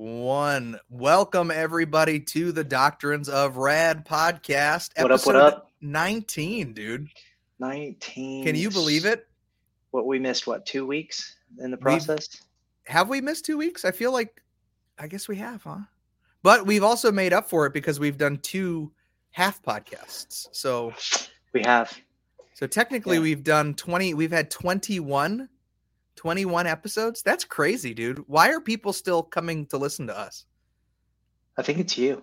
one. Welcome everybody to the Doctrines of Rad podcast. What up? What up? 19, dude. 19. Can you believe it? What we missed, what, two weeks in the process? We've, have we missed two weeks? I feel like, I guess we have, huh? But we've also made up for it because we've done two half podcasts. So we have. So technically, yeah. we've done 20, we've had 21 21 episodes? That's crazy, dude. Why are people still coming to listen to us? I think it's you.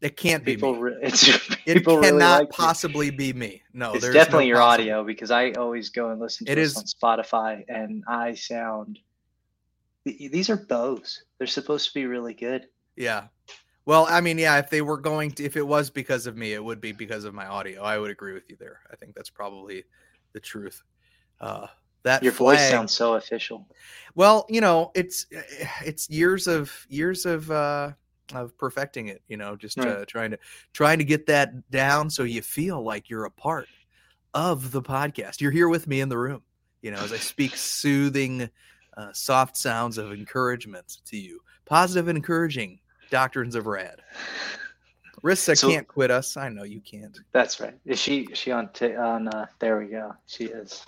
It can't people, be me. It's, it cannot really like possibly be me. No, it's definitely no your possible. audio because I always go and listen to it is, on Spotify and I sound. These are Bose. They're supposed to be really good. Yeah. Well, I mean, yeah, if they were going to, if it was because of me, it would be because of my audio. I would agree with you there. I think that's probably the truth. Uh, that your flag, voice sounds so official. Well, you know, it's it's years of years of uh of perfecting it, you know, just right. uh, trying to trying to get that down so you feel like you're a part of the podcast. You're here with me in the room, you know, as I speak soothing uh, soft sounds of encouragement to you. Positive and encouraging doctrines of rad. Rissa so, can't quit us. I know you can't. That's right. Is she? Is she on? T- on. Uh, there we go. She is.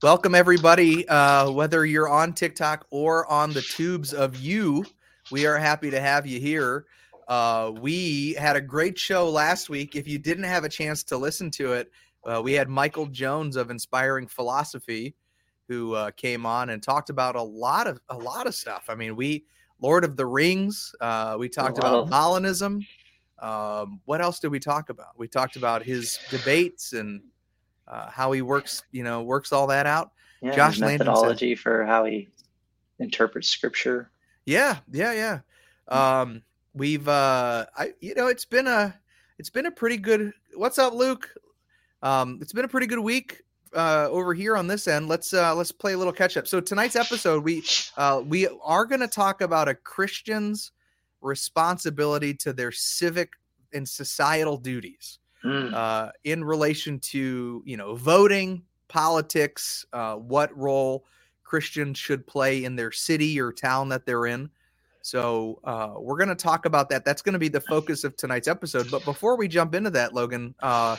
Welcome, everybody. Uh, whether you're on TikTok or on the tubes of you, we are happy to have you here. Uh, we had a great show last week. If you didn't have a chance to listen to it, uh, we had Michael Jones of Inspiring Philosophy, who uh, came on and talked about a lot of a lot of stuff. I mean, we Lord of the Rings. Uh, we talked wow. about Molinism. Um, what else did we talk about? We talked about his debates and uh, how he works, you know, works all that out. Yeah, Josh methodology said, for how he interprets scripture. Yeah, yeah, yeah. Um, we've, uh, I, you know, it's been a, it's been a pretty good. What's up, Luke? Um, it's been a pretty good week uh, over here on this end. Let's uh, let's play a little catch up. So tonight's episode, we uh, we are going to talk about a Christian's responsibility to their civic and societal duties mm. uh, in relation to you know voting, politics, uh, what role Christians should play in their city or town that they're in. So uh, we're going to talk about that. That's going to be the focus of tonight's episode. But before we jump into that, Logan, uh,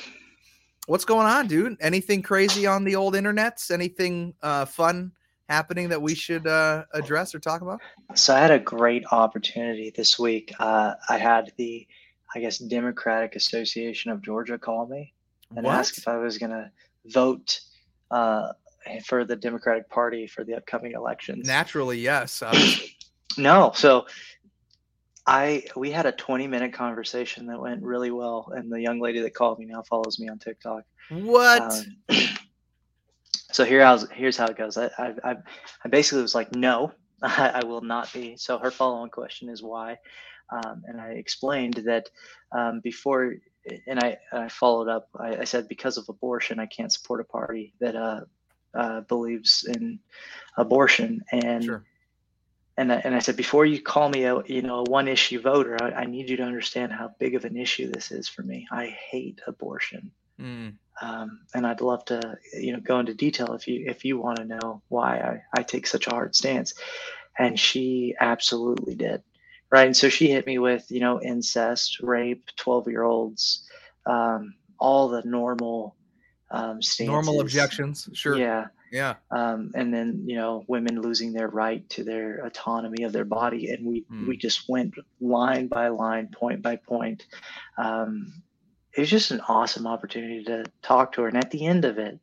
what's going on, dude? Anything crazy on the old internets? Anything uh, fun happening that we should uh, address or talk about? So I had a great opportunity this week. Uh, I had the I guess Democratic Association of Georgia called me and what? asked if I was going to vote uh, for the Democratic Party for the upcoming elections. Naturally, yes. no, so I we had a 20 minute conversation that went really well, and the young lady that called me now follows me on TikTok. What? Um, so here I was, here's how it goes. I, I I basically was like, no, I, I will not be. So her follow on question is why. Um, and I explained that um, before, and I, I followed up. I, I, said because of abortion, I can't support a party that uh, uh, believes in abortion. And sure. and I, and I said before you call me a you know a one issue voter, I, I, need you to understand how big of an issue this is for me. I hate abortion. Mm. Um, and I'd love to, you know, go into detail if you if you want to know why I, I take such a hard stance. And she absolutely did right? And so she hit me with, you know, incest, rape, 12 year olds, um, all the normal um, stances. Normal objections, sure. Yeah. Yeah. Um, and then, you know, women losing their right to their autonomy of their body. And we, mm. we just went line by line, point by point. Um, it was just an awesome opportunity to talk to her. And at the end of it,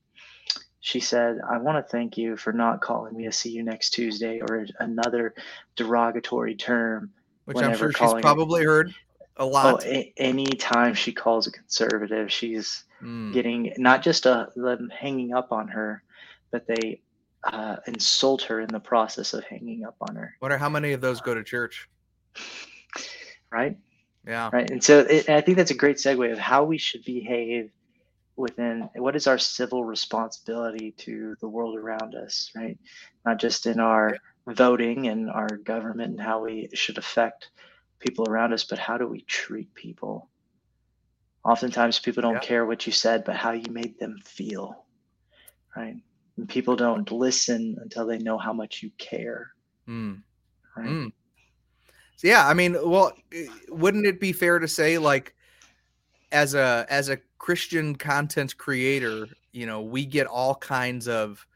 she said, I want to thank you for not calling me a see you next Tuesday or another derogatory term which I'm sure she's probably heard a oh, lot. Oh, a- anytime she calls a conservative, she's mm. getting not just a, uh, them hanging up on her, but they uh, insult her in the process of hanging up on her. Wonder how many of those go to church, right? Yeah, right. And so it, and I think that's a great segue of how we should behave within what is our civil responsibility to the world around us, right? Not just in our voting and our government and how we should affect people around us, but how do we treat people? Oftentimes, people don't yeah. care what you said, but how you made them feel, right? And people don't listen until they know how much you care, mm. right? Mm. So yeah, I mean, well, wouldn't it be fair to say like as a as a Christian content creator, you know, we get all kinds of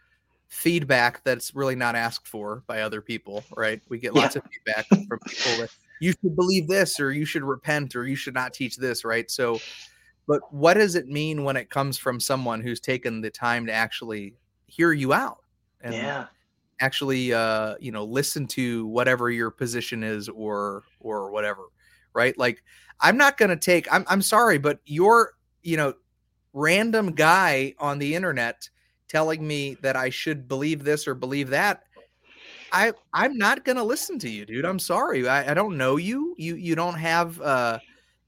feedback that's really not asked for by other people, right? We get lots yeah. of feedback from people that you should believe this or you should repent or you should not teach this, right? So but what does it mean when it comes from someone who's taken the time to actually hear you out and yeah. actually uh you know listen to whatever your position is or or whatever, right? Like I'm not going to take I'm I'm sorry, but your, you know, random guy on the internet telling me that I should believe this or believe that, I I'm not gonna listen to you, dude. I'm sorry. I, I don't know you. You you don't have uh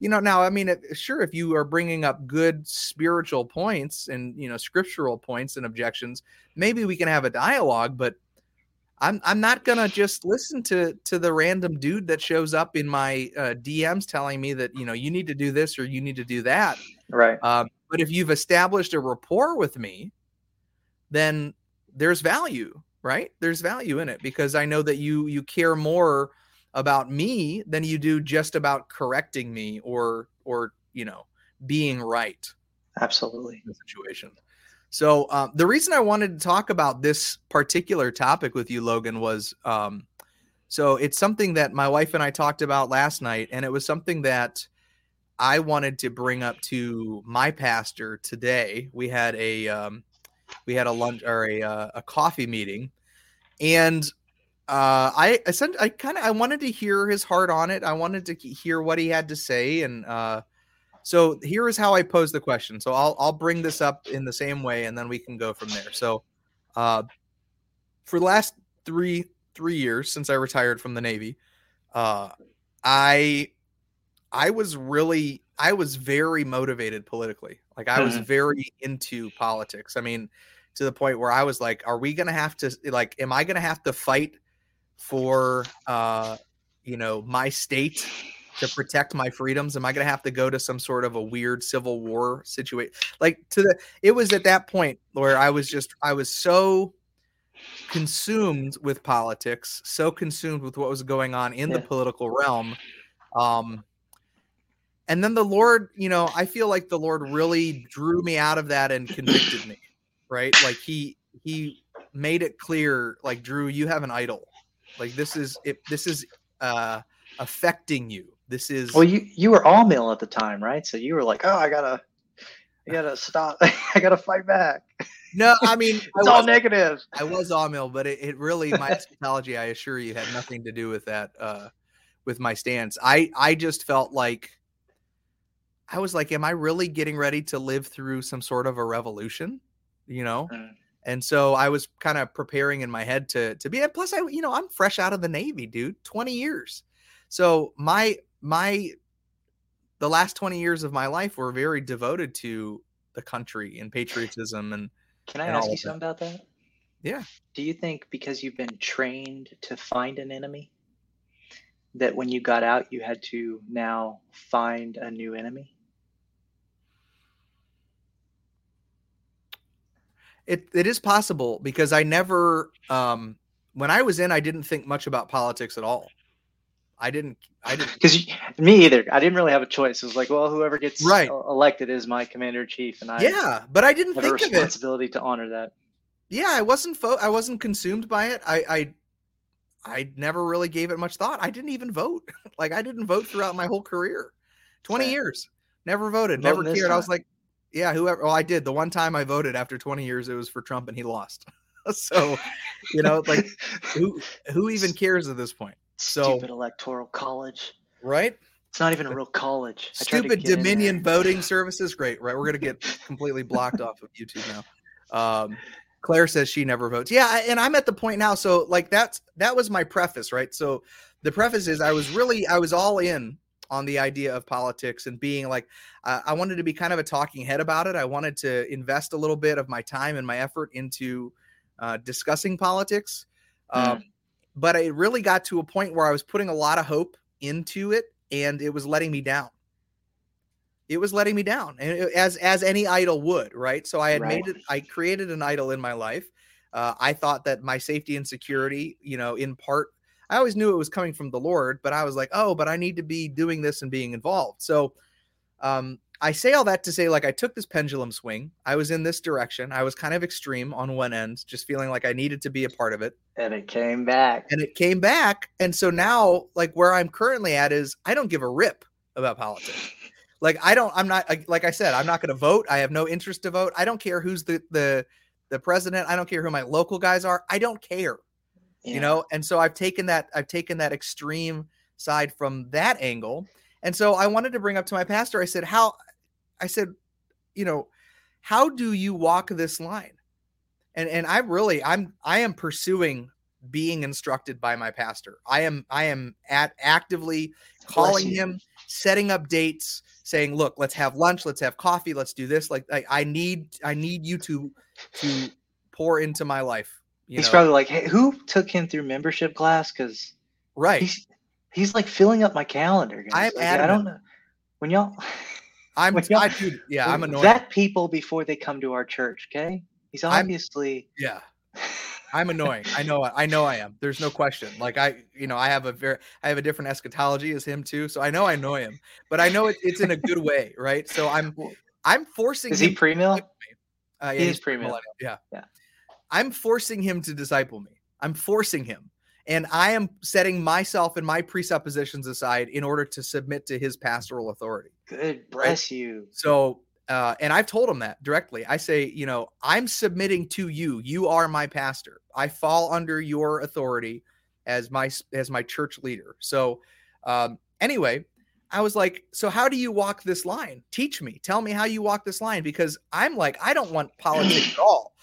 you know now i mean sure if you are bringing up good spiritual points and you know scriptural points and objections maybe we can have a dialogue but i'm i'm not gonna just listen to to the random dude that shows up in my uh, dms telling me that you know you need to do this or you need to do that right um, but if you've established a rapport with me then there's value, right? There's value in it because I know that you you care more about me than you do just about correcting me or or you know being right. Absolutely. the situation. So um, the reason I wanted to talk about this particular topic with you, Logan, was um, so it's something that my wife and I talked about last night, and it was something that I wanted to bring up to my pastor today. We had a um, we had a lunch or a uh, a coffee meeting, and uh, I I sent I kind of I wanted to hear his heart on it. I wanted to hear what he had to say, and uh, so here is how I pose the question. So I'll I'll bring this up in the same way, and then we can go from there. So, uh, for the last three three years since I retired from the Navy, uh, I I was really I was very motivated politically. Like I was mm-hmm. very into politics. I mean, to the point where I was like, are we going to have to like am I going to have to fight for uh you know, my state to protect my freedoms? Am I going to have to go to some sort of a weird civil war situation? Like to the it was at that point where I was just I was so consumed with politics, so consumed with what was going on in yeah. the political realm um and then the lord you know i feel like the lord really drew me out of that and convicted me right? Like he he made it clear like drew you have an idol. Like this is it this is uh affecting you. This is well you you were amill at the time right? So you were like oh i gotta I gotta stop. I gotta fight back. No i mean it's I was, all negative. I was amill but it, it really my eschatology i assure you had nothing to do with that uh with my stance. I i just felt like I was like, am I really getting ready to live through some sort of a revolution? You know? Mm. And so I was kind of preparing in my head to to be and plus I you know, I'm fresh out of the Navy, dude. 20 years. So my my the last 20 years of my life were very devoted to the country and patriotism and Can I and ask you something about that? Yeah. Do you think because you've been trained to find an enemy that when you got out you had to now find a new enemy? It it is possible because I never um when I was in I didn't think much about politics at all. I didn't I didn't because me either. I didn't really have a choice. It was like, well, whoever gets right. elected is my commander in chief, and I yeah, but I didn't have think a responsibility to honor that. Yeah, I wasn't fo- I wasn't consumed by it. I I I never really gave it much thought. I didn't even vote. like I didn't vote throughout my whole career. 20 Same. years. Never voted, never cared. I was like, yeah, whoever. Well, I did. The one time I voted after 20 years, it was for Trump, and he lost. so, you know, like who who even cares at this point? So stupid electoral college, right? It's not even a real college. Stupid Dominion voting services. Great, right? We're gonna get completely blocked off of YouTube now. Um, Claire says she never votes. Yeah, and I'm at the point now. So like that's that was my preface, right? So the preface is I was really I was all in on the idea of politics and being like uh, i wanted to be kind of a talking head about it i wanted to invest a little bit of my time and my effort into uh, discussing politics mm. um, but it really got to a point where i was putting a lot of hope into it and it was letting me down it was letting me down and as as any idol would right so i had right. made it i created an idol in my life uh, i thought that my safety and security you know in part I always knew it was coming from the Lord, but I was like, oh, but I need to be doing this and being involved. So um, I say all that to say, like, I took this pendulum swing. I was in this direction. I was kind of extreme on one end, just feeling like I needed to be a part of it. And it came back. And it came back. And so now, like, where I'm currently at is I don't give a rip about politics. Like, I don't, I'm not, like I said, I'm not going to vote. I have no interest to vote. I don't care who's the, the, the president. I don't care who my local guys are. I don't care. Yeah. You know, and so I've taken that, I've taken that extreme side from that angle. And so I wanted to bring up to my pastor, I said, How I said, you know, how do you walk this line? And and I really I'm I am pursuing being instructed by my pastor. I am I am at actively calling him, setting up dates, saying, "Look, let's have lunch, let's have coffee, let's do this." Like I, I need I need you to to pour into my life. he's know? probably like, "Hey, who took him through membership class?" Because right, he's, he's like filling up my calendar. I'm like, I don't know when y'all. I'm I, dude, yeah, I'm annoyed. Vet people before they come to our church, okay? He's obviously I'm, yeah. I'm annoying. I know I know I am. There's no question. Like I, you know, I have a very I have a different eschatology as him too. So I know I annoy him. But I know it, it's in a good way, right? So I'm I'm forcing Is he pre-mill? Uh, yeah, he is pre-mill. Yeah. Yeah. I'm forcing him to disciple me. I'm forcing him. And I am setting myself and my presuppositions aside in order to submit to his pastoral authority. Good bless right? you. So, uh, and I've told him that directly. I say, you know, I'm submitting to you. You are my pastor. I fall under your authority as my as my church leader. So, um, anyway, I was like, so how do you walk this line? Teach me. Tell me how you walk this line because I'm like, I don't want politics at all.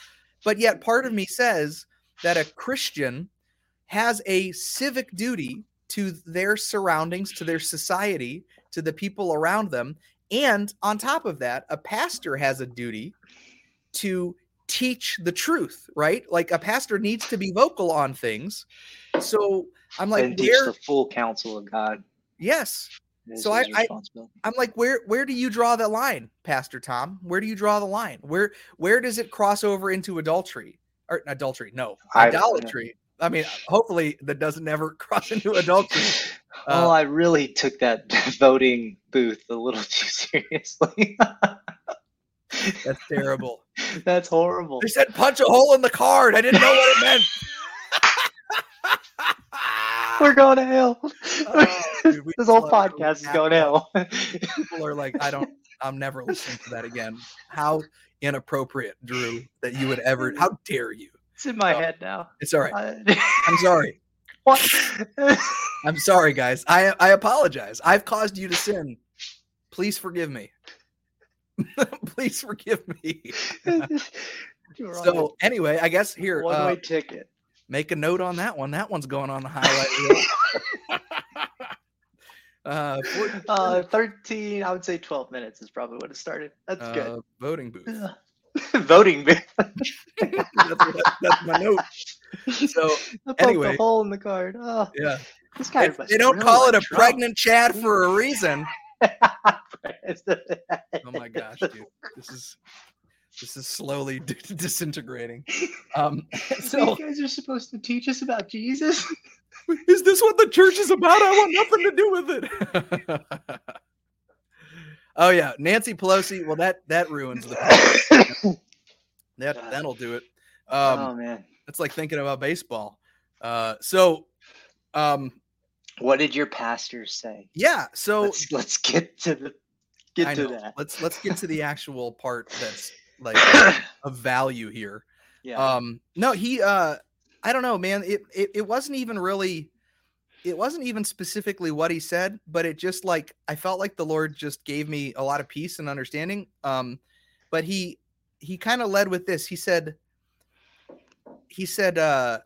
But yet, part of me says that a Christian has a civic duty to their surroundings, to their society, to the people around them. And on top of that, a pastor has a duty to teach the truth, right? Like a pastor needs to be vocal on things. So I'm like, and teach where, the full counsel of God. Yes. So I, I I'm like, where where do you draw the line, Pastor Tom? Where do you draw the line? Where where does it cross over into adultery? Or adultery? No, idolatry. I mean, hopefully that doesn't ever cross into adultery. Uh, oh, I really took that voting booth a little too seriously. That's terrible. That's horrible. They said punch a hole in the card. I didn't know what it meant. We're going to hell. Oh, dude, this whole podcast is going to hell. People are like, I don't. I'm never listening to that again. How inappropriate, Drew, that you would ever. How dare you? It's in my oh, head now. It's all right. I'm sorry. What? I'm sorry, guys. I I apologize. I've caused you to sin. Please forgive me. Please forgive me. so anyway, I guess here one way uh, ticket. Make a note on that one. That one's going on the highlight uh, 14, uh, 13, I would say 12 minutes is probably what it started. That's uh, good. Voting booth. voting booth. that's, that's, my note. So anyway, the hole in the card. Oh, yeah. This guy they don't really call it a Trump. pregnant Chad for a reason. oh my gosh, dude, this is this is slowly disintegrating. Um, so you guys are supposed to teach us about Jesus. Is this what the church is about? I want nothing to do with it. Oh yeah, Nancy Pelosi. Well, that that ruins the. that that'll do it. Um, oh man, it's like thinking about baseball. Uh, so, um, what did your pastor say? Yeah, so let's, let's get to the get I to know. that. Let's let's get to the actual part that's like of value here. Yeah. Um, no, he. Uh, I don't know, man. It it, it wasn't even really it wasn't even specifically what he said, but it just like I felt like the Lord just gave me a lot of peace and understanding. Um, but he he kind of led with this. He said, he said, uh,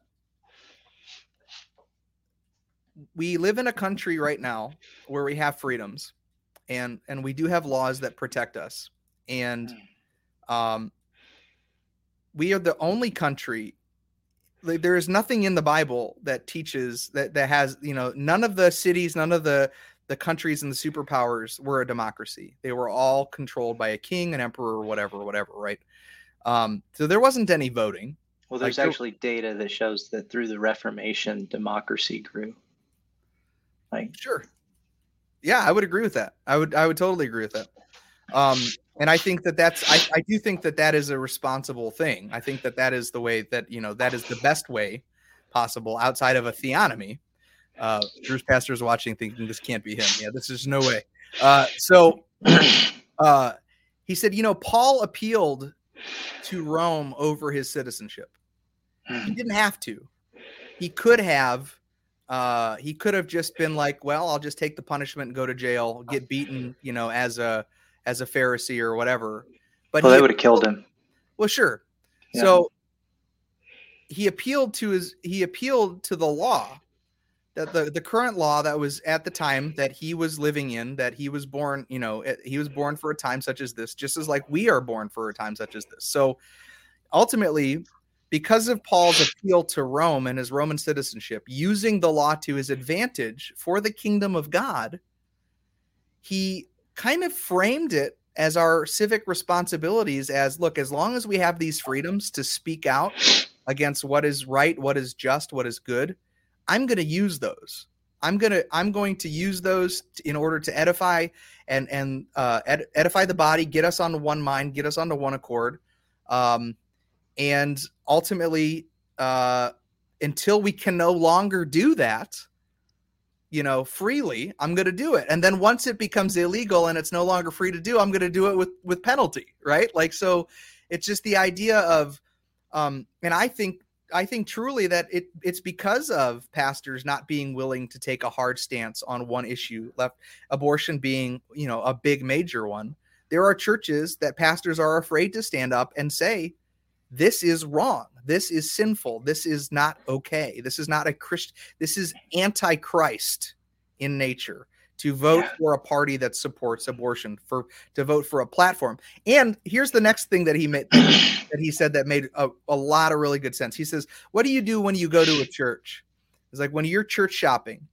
we live in a country right now where we have freedoms and and we do have laws that protect us and hmm. um we are the only country like, there is nothing in the Bible that teaches that that has you know none of the cities, none of the the countries and the superpowers were a democracy. They were all controlled by a king, an emperor, or whatever, whatever, right? Um, so there wasn't any voting. Well, there's like, actually data that shows that through the Reformation, democracy grew. Like, sure, yeah, I would agree with that. I would, I would totally agree with that. Um, and I think that that's, I, I do think that that is a responsible thing. I think that that is the way that you know that is the best way possible outside of a theonomy. Uh, Drew's is watching, thinking this can't be him. Yeah, this is no way. Uh, so, uh, he said, you know, Paul appealed to Rome over his citizenship. He didn't have to. He could have. Uh, he could have just been like, well, I'll just take the punishment and go to jail, get beaten, you know, as a as a Pharisee or whatever. But well, they would have killed him. Well, sure. Yeah. So he appealed to his he appealed to the law that the, the current law that was at the time that he was living in that he was born you know he was born for a time such as this just as like we are born for a time such as this so ultimately because of paul's appeal to rome and his roman citizenship using the law to his advantage for the kingdom of god he kind of framed it as our civic responsibilities as look as long as we have these freedoms to speak out against what is right what is just what is good I'm going to use those. I'm gonna I'm going to use those in order to edify and and uh, ed- edify the body, get us onto one mind, get us onto one accord, um, and ultimately, uh, until we can no longer do that, you know, freely, I'm going to do it. And then once it becomes illegal and it's no longer free to do, I'm going to do it with with penalty, right? Like so, it's just the idea of, um, and I think I think truly that it it's because of pastors not being willing to take a hard stance on one issue, left abortion being, you know, a big major one. There are churches that pastors are afraid to stand up and say, this is wrong. This is sinful. This is not okay. This is not a Christian. This is antichrist in nature to vote yeah. for a party that supports abortion for to vote for a platform and here's the next thing that he made that he said that made a, a lot of really good sense he says what do you do when you go to a church it's like when you're church shopping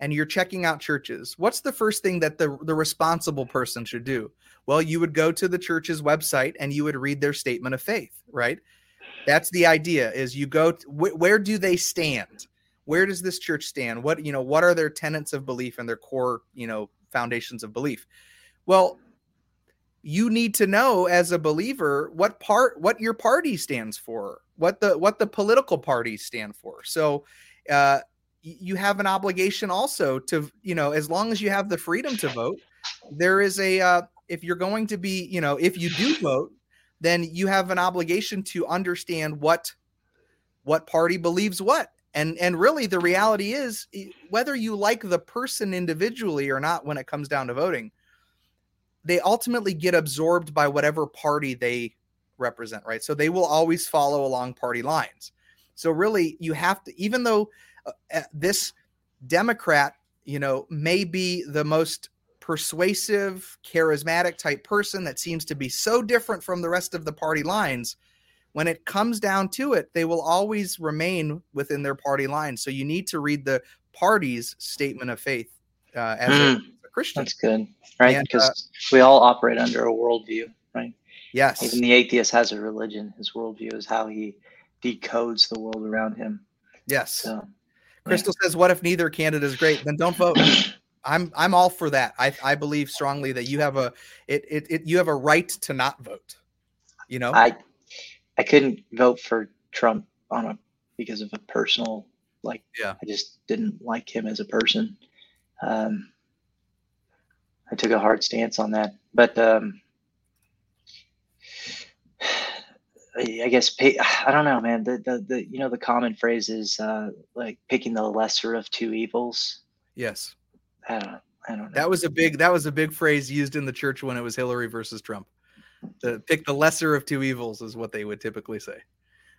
and you're checking out churches what's the first thing that the, the responsible person should do? Well you would go to the church's website and you would read their statement of faith right? That's the idea is you go to, wh- where do they stand? Where does this church stand? What you know what are their tenets of belief and their core you know foundations of belief? Well you need to know as a believer what part what your party stands for what the what the political parties stand for. So uh you have an obligation also to you know as long as you have the freedom to vote there is a uh if you're going to be you know if you do vote then you have an obligation to understand what what party believes what. And and really the reality is whether you like the person individually or not when it comes down to voting they ultimately get absorbed by whatever party they represent right? So they will always follow along party lines. So really you have to even though uh, uh this democrat you know may be the most persuasive charismatic type person that seems to be so different from the rest of the party lines when it comes down to it, they will always remain within their party lines. So you need to read the party's statement of faith uh, as mm, a, a, Christian. That's good, right? because uh, we all operate under a worldview, right? Yes. Even the atheist has a religion. His worldview is how he decodes the world around him. Yes. So, Crystal says, "What if neither candidate is great? Then don't vote." I'm I'm all for that. I I believe strongly that you have a it, it, it you have a right to not vote. You know, I I couldn't vote for Trump on a because of a personal like yeah I just didn't like him as a person. Um, I took a hard stance on that, but um, I guess I don't know, man. The, the the you know the common phrase is uh, like picking the lesser of two evils. Yes. I don't. I don't know. That was a big. That was a big phrase used in the church when it was Hillary versus Trump the, pick the lesser of two evils is what they would typically say.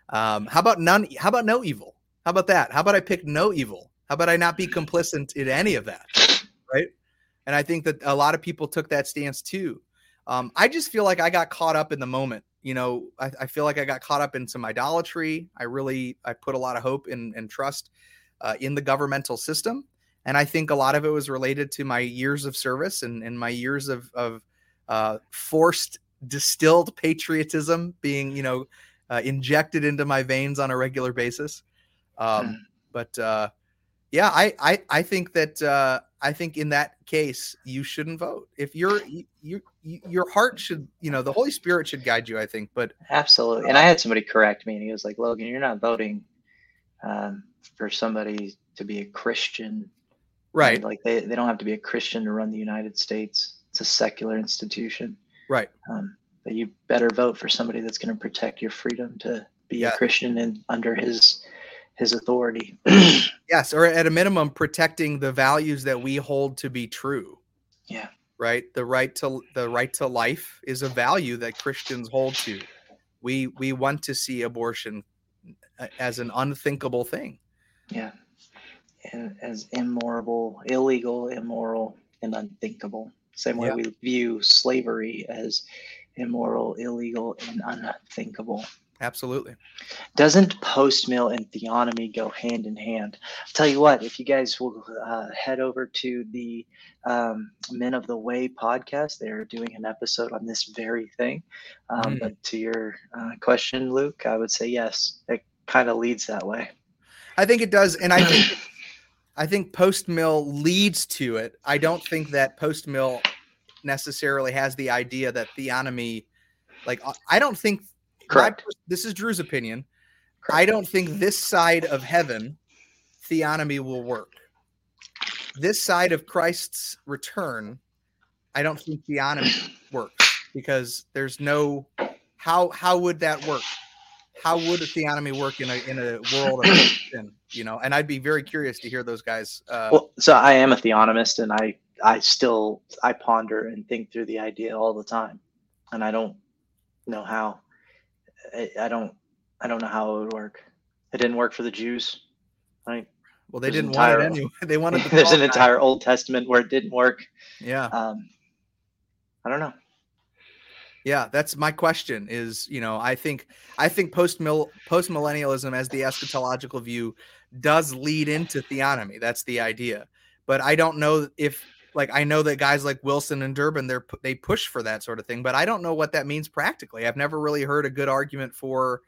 Um, how about none? How about no evil? How about that? How about I pick no evil? How about I not be complicit in any of that? Right. And I think that a lot of people took that stance too. Um, I just feel like I got caught up in the moment. You know, I, I, feel like I got caught up in some idolatry. I really, I put a lot of hope and, and trust uh, in the governmental system. And I think a lot of it was related to my years of service and, and my years of, of uh, forced distilled patriotism being you know uh, injected into my veins on a regular basis. Um, Hmm. But uh, yeah, I, I I think that uh, I think in that case you shouldn't vote. If you're you, you, you your heart should you know the Holy Spirit should guide you. I think, but Absolutely. And I had somebody correct me, and he was like, Logan, you're not voting um, for somebody to be a Christian. right, Like, they, they don't have to be a Christian to run the United States, it's a secular institution. right, Um, but you better vote for somebody that's going to protect your freedom to be Yeah. a Christian and under his his authority. yes, or at a minimum protecting the values that we hold to be true. yeah. Right the right to the right to life is a value that christians hold to we we want to see abortion uh, as an unthinkable thing Yeah. And as immoral, illegal, immoral, and unthinkable. Same way Yeah. we view slavery as immoral, illegal, and unthinkable. Absolutely Doesn't post mill and theonomy go hand in hand? I'll tell you what, if you guys will uh, head over to the um, Men of the Way podcast, they're doing an episode on this very thing. Um, Mm. But to your uh, question, Luke, I would say yes. It kind of leads that way. i think it does and i think i think post mill leads to it i don't think that post mill necessarily has the idea that theonomy like i don't think Correct. pers- this is drew's opinion I don't think this side of heaven theonomy will work. This side of Christ's return, I don't think theonomy works because there's no how how would that work? How would a theonomy work in a in a world of sin? You know, and I'd be very curious to hear those guys. Uh, well so i am a theonomist and i i still i ponder and think through the idea all the time and i don't know how i, I don't i don't know how it would work it didn't work for the jews right well, they there's didn't want it anyway. They wanted the there's an entire old testament where it didn't work yeah. um i don't know Yeah, that's my question. Is you know, I think I think post mill post millennialism as the eschatological view does lead into theonomy. That's the idea, but I don't know if like I know that guys like Wilson and Durbin they're they push for that sort of thing, but I don't know what that means practically. I've never really heard a good argument for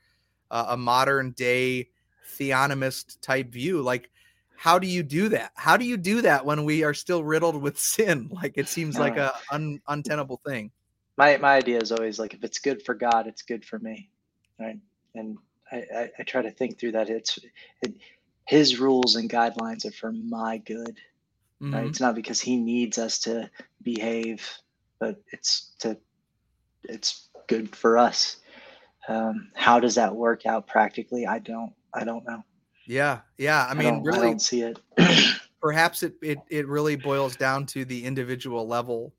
uh, a modern day theonomist type view. Like, how do you do that? How do you do that when we are still riddled with sin? Like, it seems like Uh. a un, untenable thing. my my idea is always like if it's good for god it's good for me right and i i, I try to think through that it's it, his rules and guidelines are for my good right Mhm. it's not because he needs us to behave but it's to it's good for us um, how does that work out practically i don't i don't know Yeah, yeah. I mean, don't, really, I don't see it perhaps it, it it really boils down to the individual level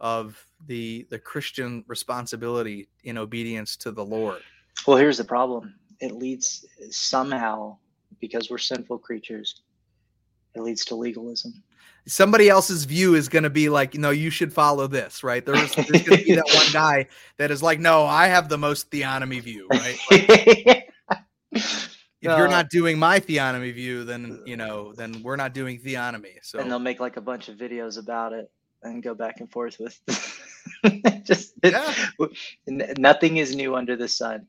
of the the Christian responsibility in obedience to the Lord. well here's the problem it leads somehow because we're sinful creatures it leads to legalism Somebody else's view is going to be like, no, you should follow this, right? There's, there's going to be that one guy that is like, no, I have the most theonomy view, right? Like, if you're not doing my theonomy view, then uh, you know, then we're not doing theonomy. So and they'll make like a bunch of videos about it and go back and forth with just Yeah. nothing is new under the sun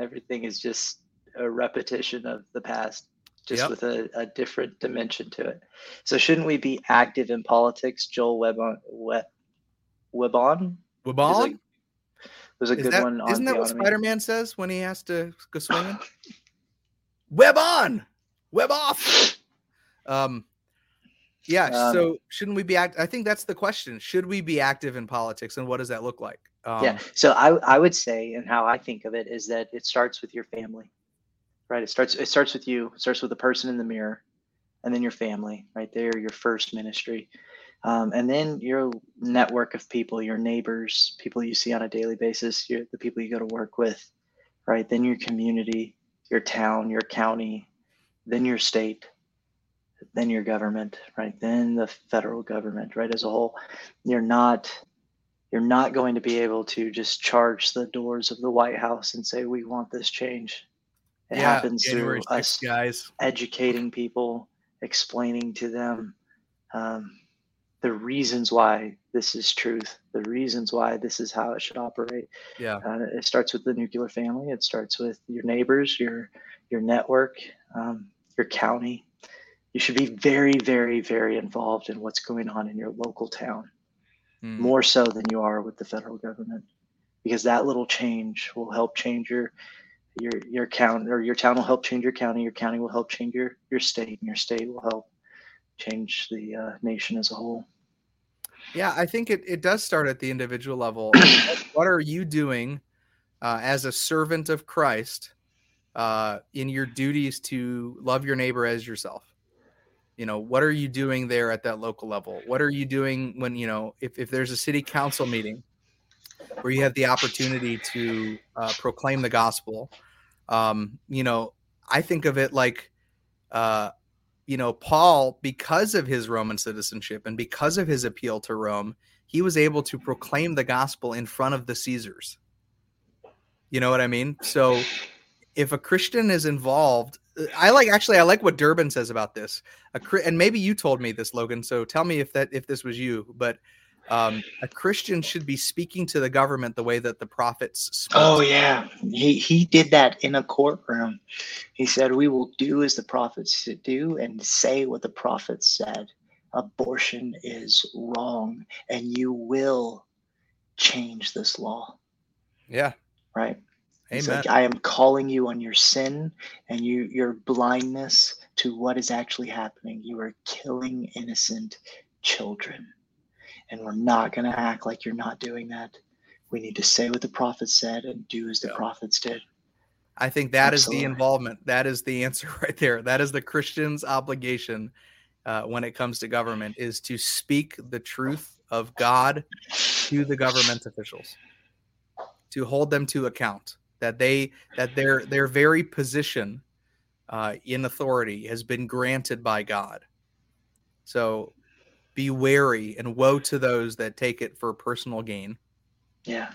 everything is just a repetition of the past just Yep. with a, a different dimension to it so shouldn't we be active in politics Joel Webbon web Webbon Wabon? there's a Is good that, one on isn't that what. Spider Man says when he has to go swinging? Web on, web off. Um, yeah. Um, so shouldn't we be act? I think that's the question. Should we be active in politics, and what does that look like? Um, yeah so i i would say and how i think of it is that it starts with your family right? It starts it starts with you it starts with the person in the mirror and then your family right there your first ministry. Um, and then your network of people your neighbors people you see on a daily basis your, the people you go to work with right? Then your community your town your county then your state then your government right? Then the federal government right as a whole. You're not you're not going to be able to just charge the doors of the White House and say we want this change. It yeah, happens January through 6th, us guys. educating people, explaining to them um, the reasons why this is truth, the reasons why this is how it should operate. Yeah. Uh, it starts with the nuclear family. It starts with your neighbors, your your network, um, your county. You should be very, very, very involved in what's going on in your local town, Mm. more so than you are with the federal government, because that little change will help change your your your count or your town will help change your county. Your county will help change your your state, and your state will help change the uh, nation as a whole. Yeah, I think it, it does start at the individual level. what are you doing uh, as a servant of Christ uh, in your duties to love your neighbor as yourself? You know, what are you doing there at that local level? What are you doing when, you know, if, if there's a city council meeting where you have the opportunity to uh, proclaim the gospel? Um, you know, I think of it like, uh, you know, Paul, because of his Roman citizenship and because of his appeal to Rome, he was able to proclaim the gospel in front of the Caesars. You know what I mean? So if a Christian is involved, I like actually I like what Durbin says about this. A, and maybe you told me this, Logan. So tell me if that if this was you, but um, a Christian should be speaking to the government the way that the prophets spoke. Oh yeah, he he did that in a courtroom. He said, "We will do as the prophets do and say what the prophets said. Abortion is wrong, and you will change this law." Yeah. Right. Amen. like, I am calling you on your sin and you your blindness to what is actually happening. You are killing innocent children. And we're not going to act like you're not doing that. We need to say what the prophets said and do as the Yeah. prophets did. I think that is Absolutely. the involvement. That is the answer right there. That is the Christian's obligation uh, when it comes to government is to speak the truth of God to the government officials, to hold them to account. That they that their their very position uh, in authority has been granted by God. So be wary and woe to those that take it for personal gain. Yeah.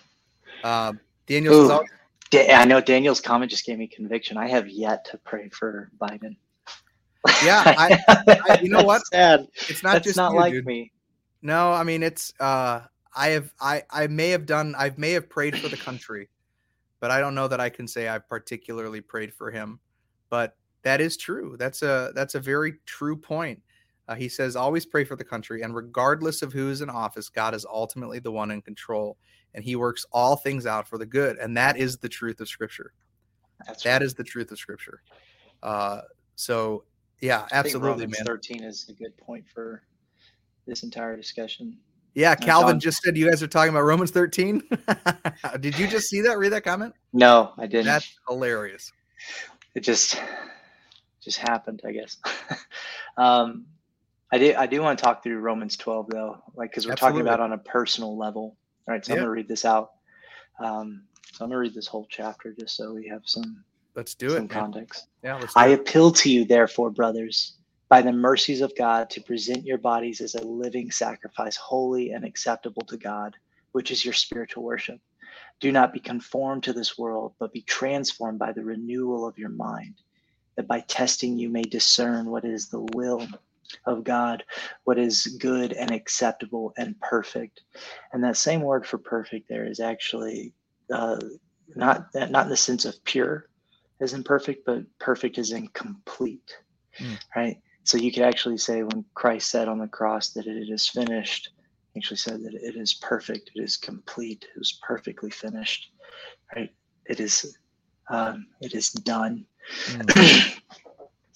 Uh, Daniel says, Ooh. "I'll- Da- I know Daniel's comment just gave me conviction. I have yet to pray for Biden. Yeah, I- I- you know what? Sad. it's not That's just not you, like dude. me. No, I mean it's uh I have I I may have done I may have prayed for the country, but I don't know that I can say I've particularly prayed for him. But that is true. That's a that's a very true point. Uh, he says always pray for the country and regardless of who is in office, God is ultimately the one in control and he works all things out for the good and that is the truth of scripture. That's That is the truth of scripture. Uh so yeah, I absolutely Romans man. 13 is a good point for this entire discussion. Yeah, Uh, Calvin John- just said you guys are talking about Romans 13. Did you just see that? Read that comment? No, I didn't. That's hilarious. it just just happened, I guess. um, I do I do want to talk through Romans 12 though, like because we're talking about on a personal level. All right, so I'm gonna read this out. Um, so I'm gonna read this whole chapter just so we have some Let's do some it. man. context. Yeah, I it. appeal to you, therefore, brothers, by the mercies of God, to present your bodies as a living sacrifice, holy and acceptable to God, which is your spiritual worship. Do not be conformed to this world, but be transformed by the renewal of your mind, that by testing you may discern what is the will of God, what is good and acceptable and perfect. And that same word for perfect there is actually uh, not not in the sense of pure, as imperfect, but perfect is in complete, Mm. right? So you could actually say when Christ said on the cross that it is finished, he actually said that it is perfect, it is complete, it was perfectly finished, right? It is, um, it is done. Mm.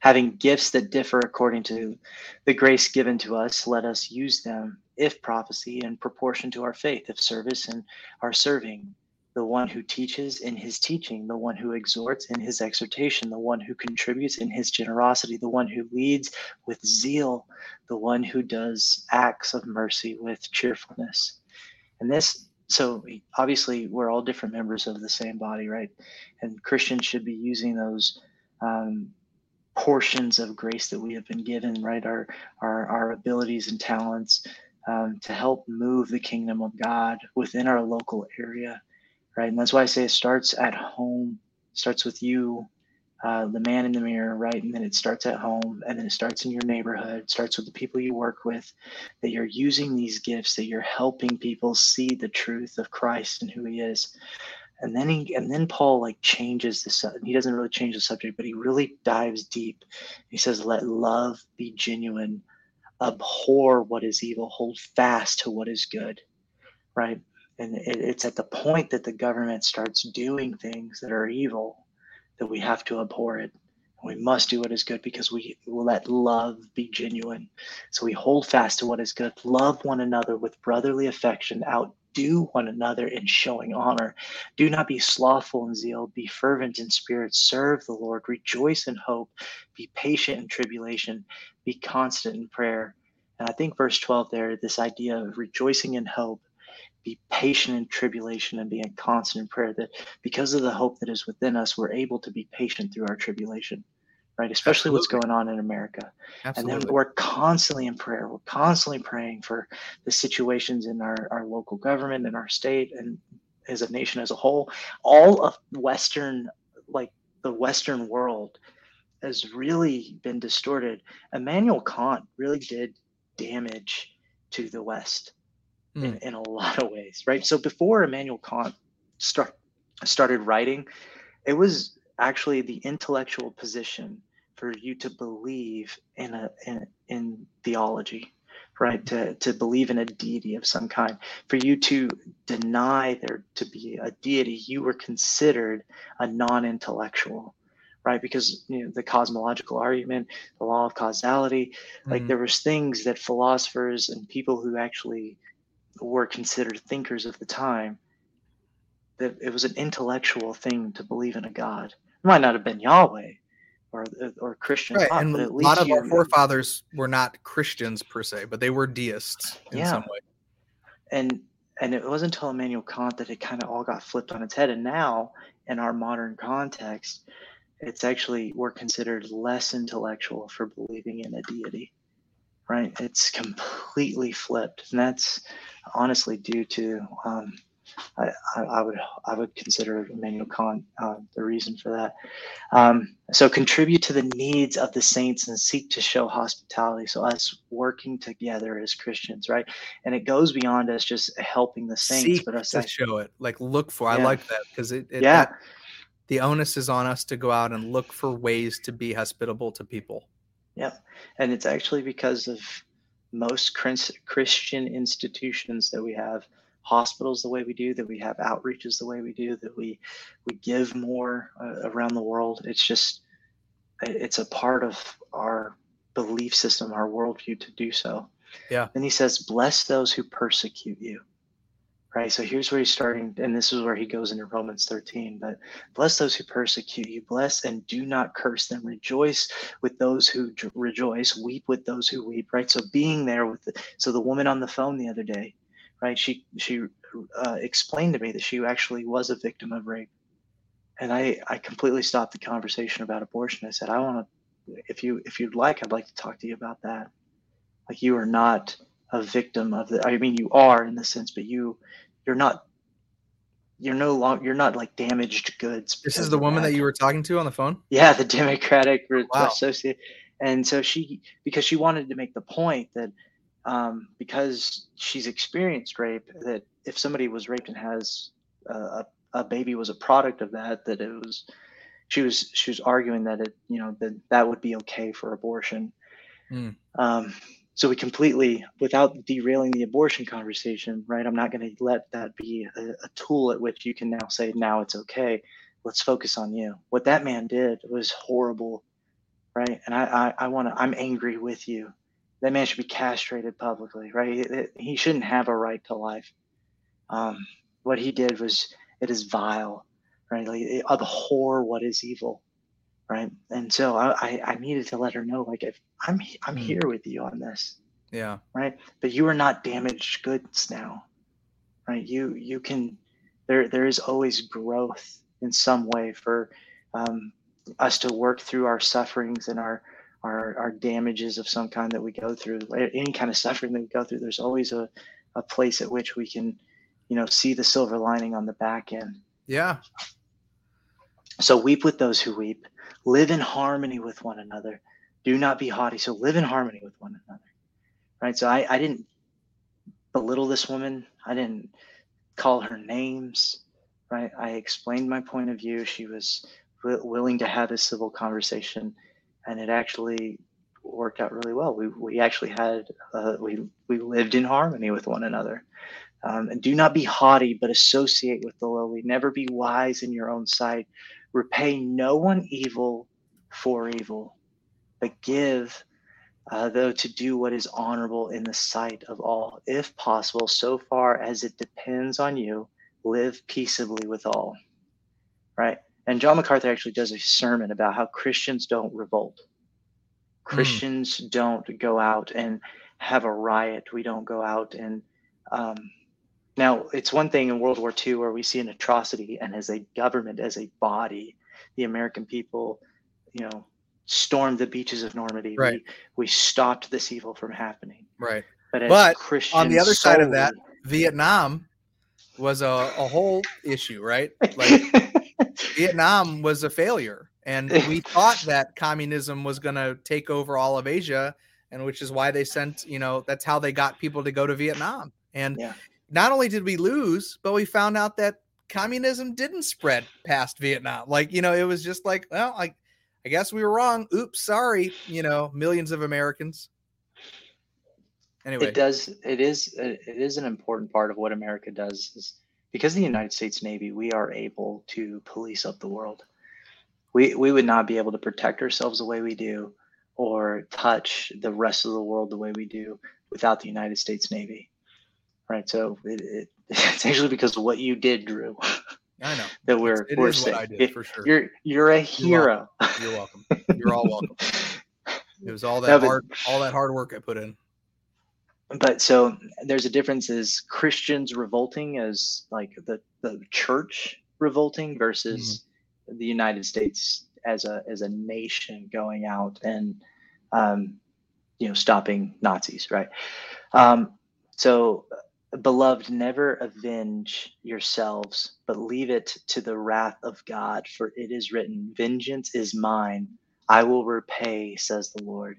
Having gifts that differ according to the grace given to us, let us use them, if prophecy, in proportion to our faith, if service in our serving, the one who teaches in his teaching, the one who exhorts in his exhortation, the one who contributes in his generosity, the one who leads with zeal, the one who does acts of mercy with cheerfulness. And this so obviously we're all different members of the same body, right? And Christians should be using those um, portions of grace that we have been given, right? Our our, our abilities and talents um, to help move the kingdom of God within our local area, right? And that's why I say it starts at home, starts with you, uh, the man in the mirror, right? And then it starts at home, and then it starts in your neighborhood, starts with the people you work with. That you're using these gifts, that you're helping people see the truth of Christ and who He is. And then he, and then Paul like changes the. He doesn't really change the subject, but he really dives deep. He says, "Let love be genuine." abhor what is evil, hold fast to what is good, right? And it, it's at the point that the government starts doing things that are evil that we have to abhor it. We must do what is good because we let love be genuine. So we hold fast to what is good, love one another with brotherly affection, outdo one another in showing honor. Do not be slothful in zeal, be fervent in spirit, serve the Lord, rejoice in hope, be patient in tribulation, be constant in prayer. And I think verse 12 there, this idea of rejoicing in hope, be patient in tribulation and being constant in prayer, that because of the hope that is within us, we're able to be patient through our tribulation, right? Especially Absolutely. what's going on in America. Absolutely. And then we're constantly in prayer. We're constantly praying for the situations in our, our local government and our state and as a nation as a whole. All of Western, like the Western world, has really been distorted. Immanuel Kant really did damage to the West mm. in, in a lot of ways, right? So before Immanuel Kant start, started writing, it was actually the intellectual position for you to believe in a in, in theology right to, to believe in a deity of some kind for you to deny there to be a deity you were considered a non-intellectual right? Because you know, the cosmological argument, the law of causality, like mm. there was things that philosophers and people who actually were considered thinkers of the time that it was an intellectual thing to believe in a God. It might not have been Yahweh or or Christian, right. and a lot of our forefathers were not Christians per se, but they were deists in yeah. some way. And and it wasn't until Immanuel Kant that it kind of all got flipped on its head. And now, in our modern context, it's actually we're considered less intellectual for believing in a deity right it's completely flipped and that's honestly due to um, I, I, would I would consider Immanuel Kant uh, the reason for that. Um, so contribute to the needs of the saints and seek to show hospitality. So us working together as Christians, right? And it goes beyond us just helping the saints, seek but us to show it. Like look for. Yeah. I like that because it, it, yeah. It, the onus is on us to go out and look for ways to be hospitable to people. Yep. And it's actually because of most Christian institutions that we have hospitals the way we do, that we have outreaches the way we do, that we we give more uh, around the world. It's just it's a part of our belief system, our worldview to do so. Yeah. And he says, "Bless those who persecute you." right? So here's where he's starting, and this is where he goes into Romans 13. But bless those who persecute you, bless and do not curse them. Rejoice with those who rejoice, weep with those who weep, right? So being there with the, so the woman on the phone the other day, right? She she uh, explained to me that she actually was a victim of rape, and I I completely stopped the conversation about abortion. I said I want to, if you if you'd like, I'd like to talk to you about that. Like you are not a victim of the i mean you are in the sense but you you're not you're no longer you're not like damaged goods this is the woman that. that. you were talking to on the phone yeah the democratic wow. associate and so she because she wanted to make the point that um, because she's experienced rape that if somebody was raped and has a, a baby was a product of that that it was she was she was arguing that it you know that that would be okay for abortion. Mm. um, so we completely without derailing the abortion conversation right i'm not going to let that be a, a, tool at which you can now say now it's okay. Let's focus on you. What that man did was horrible right? And i i, I want to i'm angry with you that man should be castrated publicly right he shouldn't have a right to life um, what he did was it is vile right like, abhor what is evil right? And so I, I needed to let her know, like, if I'm I'm here with you on this, yeah, right. But you are not damaged goods now, right? You you can there there is always growth in some way for um, us to work through our sufferings and our our our damages of some kind that we go through, any kind of suffering that we go through. There's always a a place at which we can, you know, see the silver lining on the back end. Yeah. So weep with those who weep. Live in harmony with one another. Do not be haughty. So live in harmony with one another. Right. So I, I didn't belittle this woman. I didn't call her names. Right. I explained my point of view. She was w- willing to have a civil conversation, and it actually worked out really well. We, we actually had uh, we we lived in harmony with one another. Um, and do not be haughty, but associate with the lowly. Never be wise in your own sight. Repay no one evil for evil, but give, uh, though, to do what is honorable in the sight of all. If possible, so far as it depends on you, live peaceably with all. Right? And John MacArthur actually does a sermon about how Christians don't revolt. Christians mm. don't go out and have a riot. We don't go out and um, now it's one thing in World War II where we see an atrocity, and as a government, as a body, the American people, you know, stormed the beaches of Normandy. Right. We, we stopped this evil from happening. Right. But, but on the other side of that, Vietnam was a, a whole issue, right? Like Vietnam was a failure. And we thought that communism was going to take over all of Asia, and which is why they sent, you know, that's how they got people to go to Vietnam. And yeah. not only did we lose, but we found out that communism didn't spread past Vietnam. Like, you know, it was just like, well, I, I guess we were wrong. Oops, sorry, you know, millions of Americans. Anyway, it does. It is. It is an important part of what America does. Is because the United States Navy, we are able to police up the world. We we would not be able to protect ourselves the way we do, or touch the rest of the world the way we do without the United States Navy. Right. So it, it it's actually because of what you did, Drew. I know that we're it we're safe. Did, for sure. You're you're a hero. You're welcome. You're, welcome. you're all welcome. It was all that no, but, hard all that hard work I put in but so there's a difference is christians revolting as like the the church revolting versus mm-hmm. the united states as a as a nation going out and um you know stopping nazis right um so beloved never avenge yourselves but leave it to the wrath of god for it is written vengeance is mine i will repay says the lord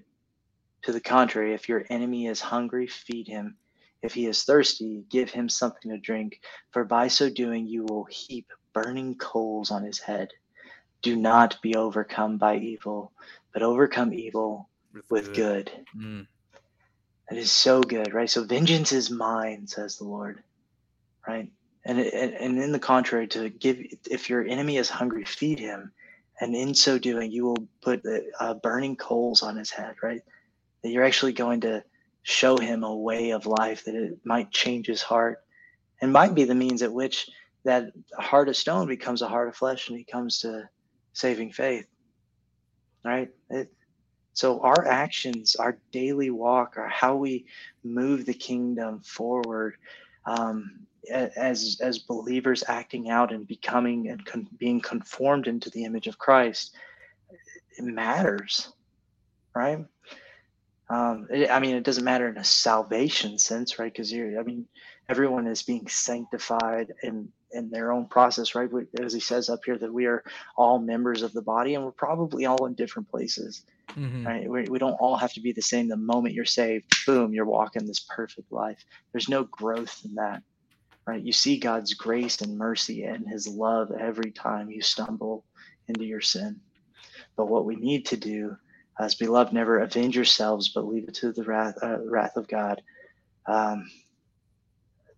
to the contrary, if your enemy is hungry, feed him. If he is thirsty, give him something to drink, for by so doing you will heap burning coals on his head. Do not be overcome by evil, but overcome evil with, with good. good. Mm. That is so good, right? So vengeance is mine, says the Lord, right? And, and in the contrary, to give, if your enemy is hungry, feed him, and in so doing, you will put uh, burning coals on his head, right? That you're actually going to show him a way of life that it might change his heart and might be the means at which that heart of stone becomes a heart of flesh and he comes to saving faith right? It, so our actions our daily walk our how we move the kingdom forward um, as as believers acting out and becoming and con- being conformed into the image of christ it matters right um, it, I mean, it doesn't matter in a salvation sense, right? Because you're, I mean, everyone is being sanctified in in their own process, right? We, as he says up here, that we are all members of the body, and we're probably all in different places, mm-hmm. right? We, we don't all have to be the same. The moment you're saved, boom, you're walking this perfect life. There's no growth in that, right? You see God's grace and mercy and His love every time you stumble into your sin. But what we need to do as beloved, never avenge yourselves, but leave it to the wrath, uh, wrath of God. Um,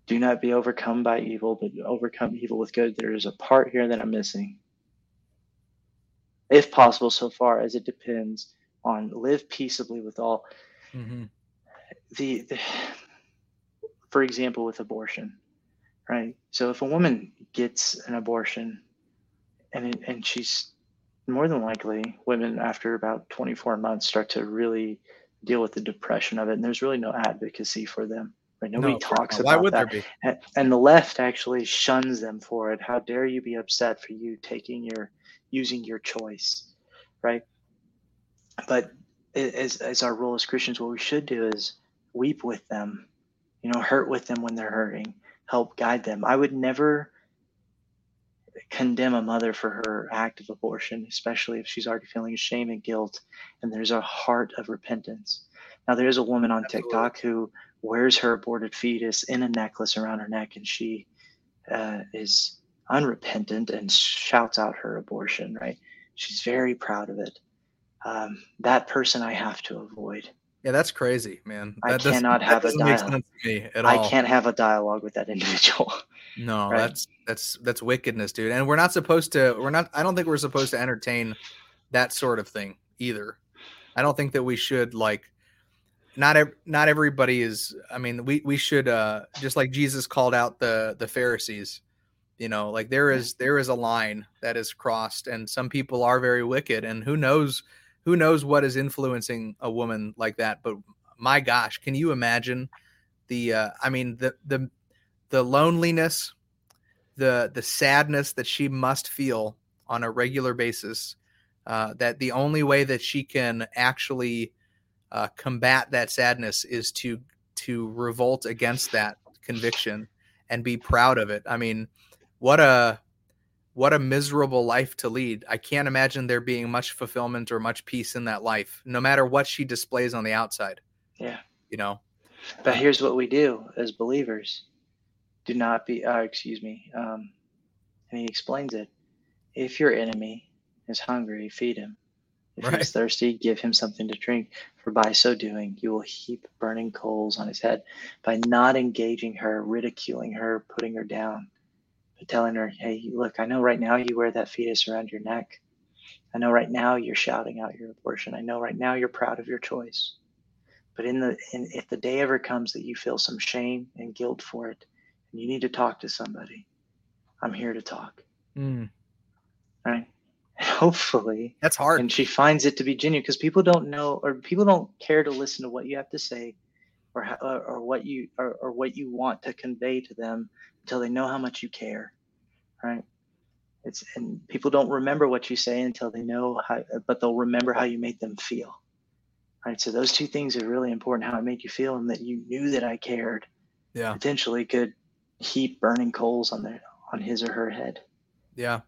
do not be overcome by evil, but overcome evil with good. There is a part here that I'm missing. If possible, so far as it depends on live peaceably with all. Mm-hmm. The, the, for example, with abortion, right? So if a woman gets an abortion and and she's more than likely women after about 24 months start to really deal with the depression of it and there's really no advocacy for them Right? Nobody No, talks why about would that. there be? A- And the left actually shuns them for it. How dare you be upset for you taking your using your choice, right? But as as our role as Christians, what we should do is weep with them, you know, hurt with them when they're hurting, help guide them. I would never condemn a mother for her act of abortion, especially if she's already feeling shame and guilt and there's a heart of repentance. Now, there's a woman on Absolutely. TikTok who wears her aborted fetus in a necklace around her neck and she uh, is unrepentant and shouts out her abortion, right? She's very proud of it. Um, that person I have to avoid. Yeah, that's crazy, man. I That doesn't- cannot have a dialogue. sense to me at I can't have a dialogue with that individual. No, Right. that's that's that's wickedness, dude. And we're not supposed to. We're not. I don't think we're supposed to entertain that sort of thing either. I don't think that we should like. Not ev- not everybody is. I mean, we we should uh just like Jesus called out the the Pharisees. You know, like there is there is a line that is crossed, and some people are very wicked, and who knows who knows what is influencing a woman like that. But my gosh, can you imagine the? uh I mean the the the loneliness the the sadness that she must feel on a regular basis uh, that the only way that she can actually uh, combat that sadness is to to revolt against that conviction and be proud of it. I mean what a what a miserable life to lead. I can't imagine there being much fulfillment or much peace in that life no matter what she displays on the outside. Yeah. you know? But here's what we do as believers do not be, uh, excuse me. Um, and he explains it. If your enemy is hungry, feed him. If Right. he's thirsty, give him something to drink. For by so doing, you will heap burning coals on his head. By not engaging her, ridiculing her, putting her down, but telling her, hey, look, I know right now you wear that fetus around your neck. I know right now you're shouting out your abortion. I know right now you're proud of your choice. But in the in, if the day ever comes that you feel some shame and guilt for it, you need to talk to somebody, I'm here to talk. Mm, Right? And hopefully, that's hard and she finds it to be genuine because people don't know or people don't care to listen to what you have to say, or how, or, or what you or, or what you want to convey to them until they know how much you care. Right? It's and people don't remember what you say until they know how, but they'll remember how you made them feel. Right. So those two things are really important. How I made you feel, and that you knew that I cared. yeah Potentially could heap burning coals on their on his or her head. Yeah.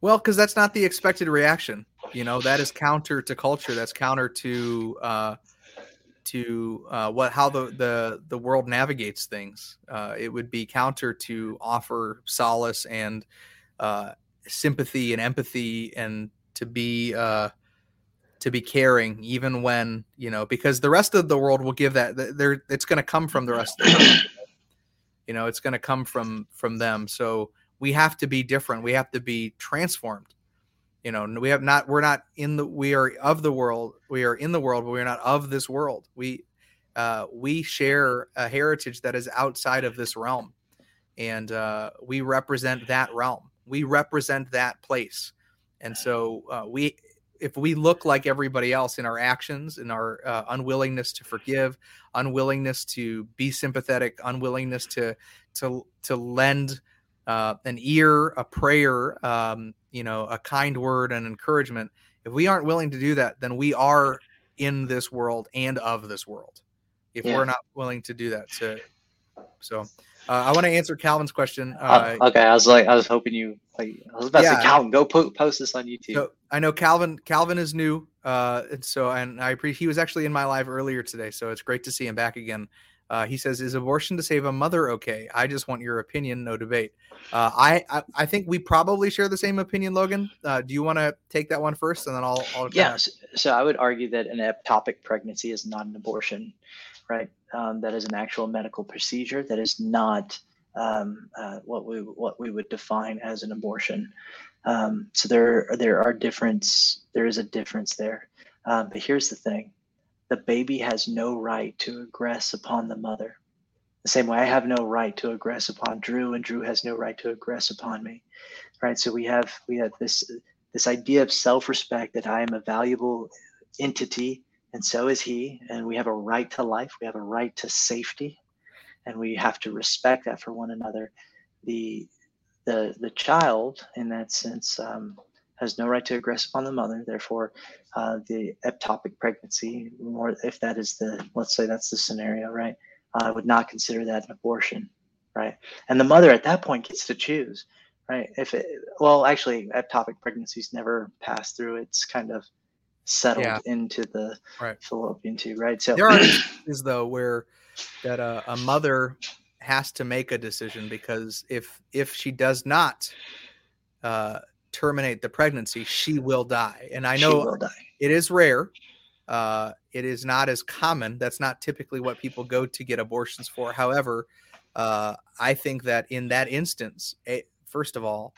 Well, because that's not the expected reaction. You know, that is counter to culture. That's counter to uh, to uh, what how the the the world navigates things. Uh, it would be counter to offer solace and uh, sympathy and empathy and to be uh, to be caring, even when you know, because the rest of the world will give that. th- There, it's going to come from the rest. Of the world. You know, it's going to come from from them. So we have to be different. We have to be transformed. You know we have not we're not in the we are of the world we are in the world but we're not of this world. We uh we share a heritage that is outside of this realm. And uh we represent that realm. We represent that place. And so uh, we if we look like everybody else in our actions in our uh, unwillingness to forgive unwillingness to be sympathetic unwillingness to to to lend uh, an ear, a prayer, um, you know, a kind word, and encouragement. If we aren't willing to do that, then we are in this world and of this world. If Yeah. we're not willing to do that, to so uh, I want to answer Calvin's question. Uh, Uh, okay, I was like, I was hoping you. Like, I was about to say, Calvin, go po- post this on YouTube. So I know Calvin. Calvin is new, uh, and so and I appreciate. He was actually in my live earlier today, so it's great to see him back again. Uh, he says, "Is abortion to save a mother okay? I just want your opinion, no debate." Uh, I, I I think we probably share the same opinion, Logan. Uh, do you want to take that one first, and then I'll, I'll kinda- Yes. So I would argue that an ectopic pregnancy is not an abortion, right? Um, that is an actual medical procedure. That is not um, uh, what we what we would define as an abortion. Um, so there there are difference. There is a difference there. Um, but here's the thing: the baby has no right to aggress upon the mother. The same way I have no right to aggress upon Drew, and Drew has no right to aggress upon me. Right. So we have we have this this idea of self-respect that I am a valuable entity and so is he and we have a right to life we have a right to safety and we have to respect that for one another. The the the child, in that sense, um, has no right to aggress upon the mother. Therefore, uh, the ectopic pregnancy, more if that is the let's say that's the scenario, right? I would not consider that an abortion, right? And the mother at that point gets to choose, right? If it well, actually, ectopic pregnancies never pass through. It's kind of settled yeah. into the right. fallopian tube, right? So there are cases though where that uh, a mother has to make a decision because if if she does not uh, terminate the pregnancy, she will die. And I know it is rare. Uh, it is not as common. That's not typically what people go to get abortions for. However, uh, I think that in that instance, first of all,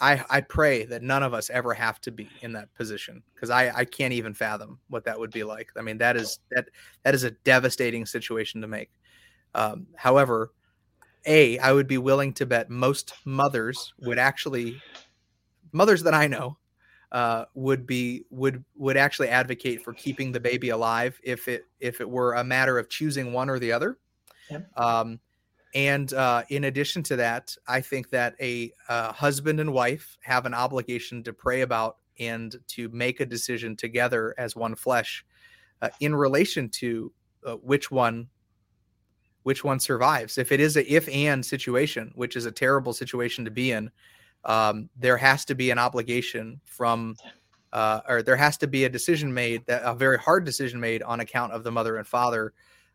I, I pray that none of us ever have to be in that position because I, I can't even fathom what that would be like. I mean, that is that that is a devastating situation to make. Um, however, a I would be willing to bet most mothers would actually mothers that I know uh, would be would would actually advocate for keeping the baby alive if it if it were a matter of choosing one or the other. Yep. Um, and uh, in addition to that, I think that a uh, husband and wife have an obligation to pray about and to make a decision together as one flesh uh, in relation to uh, which one which one survives. If it is a if and situation, which is a terrible situation to be in, um, there has to be an obligation from uh, or there has to be a decision made that a very hard decision made on account of the mother and father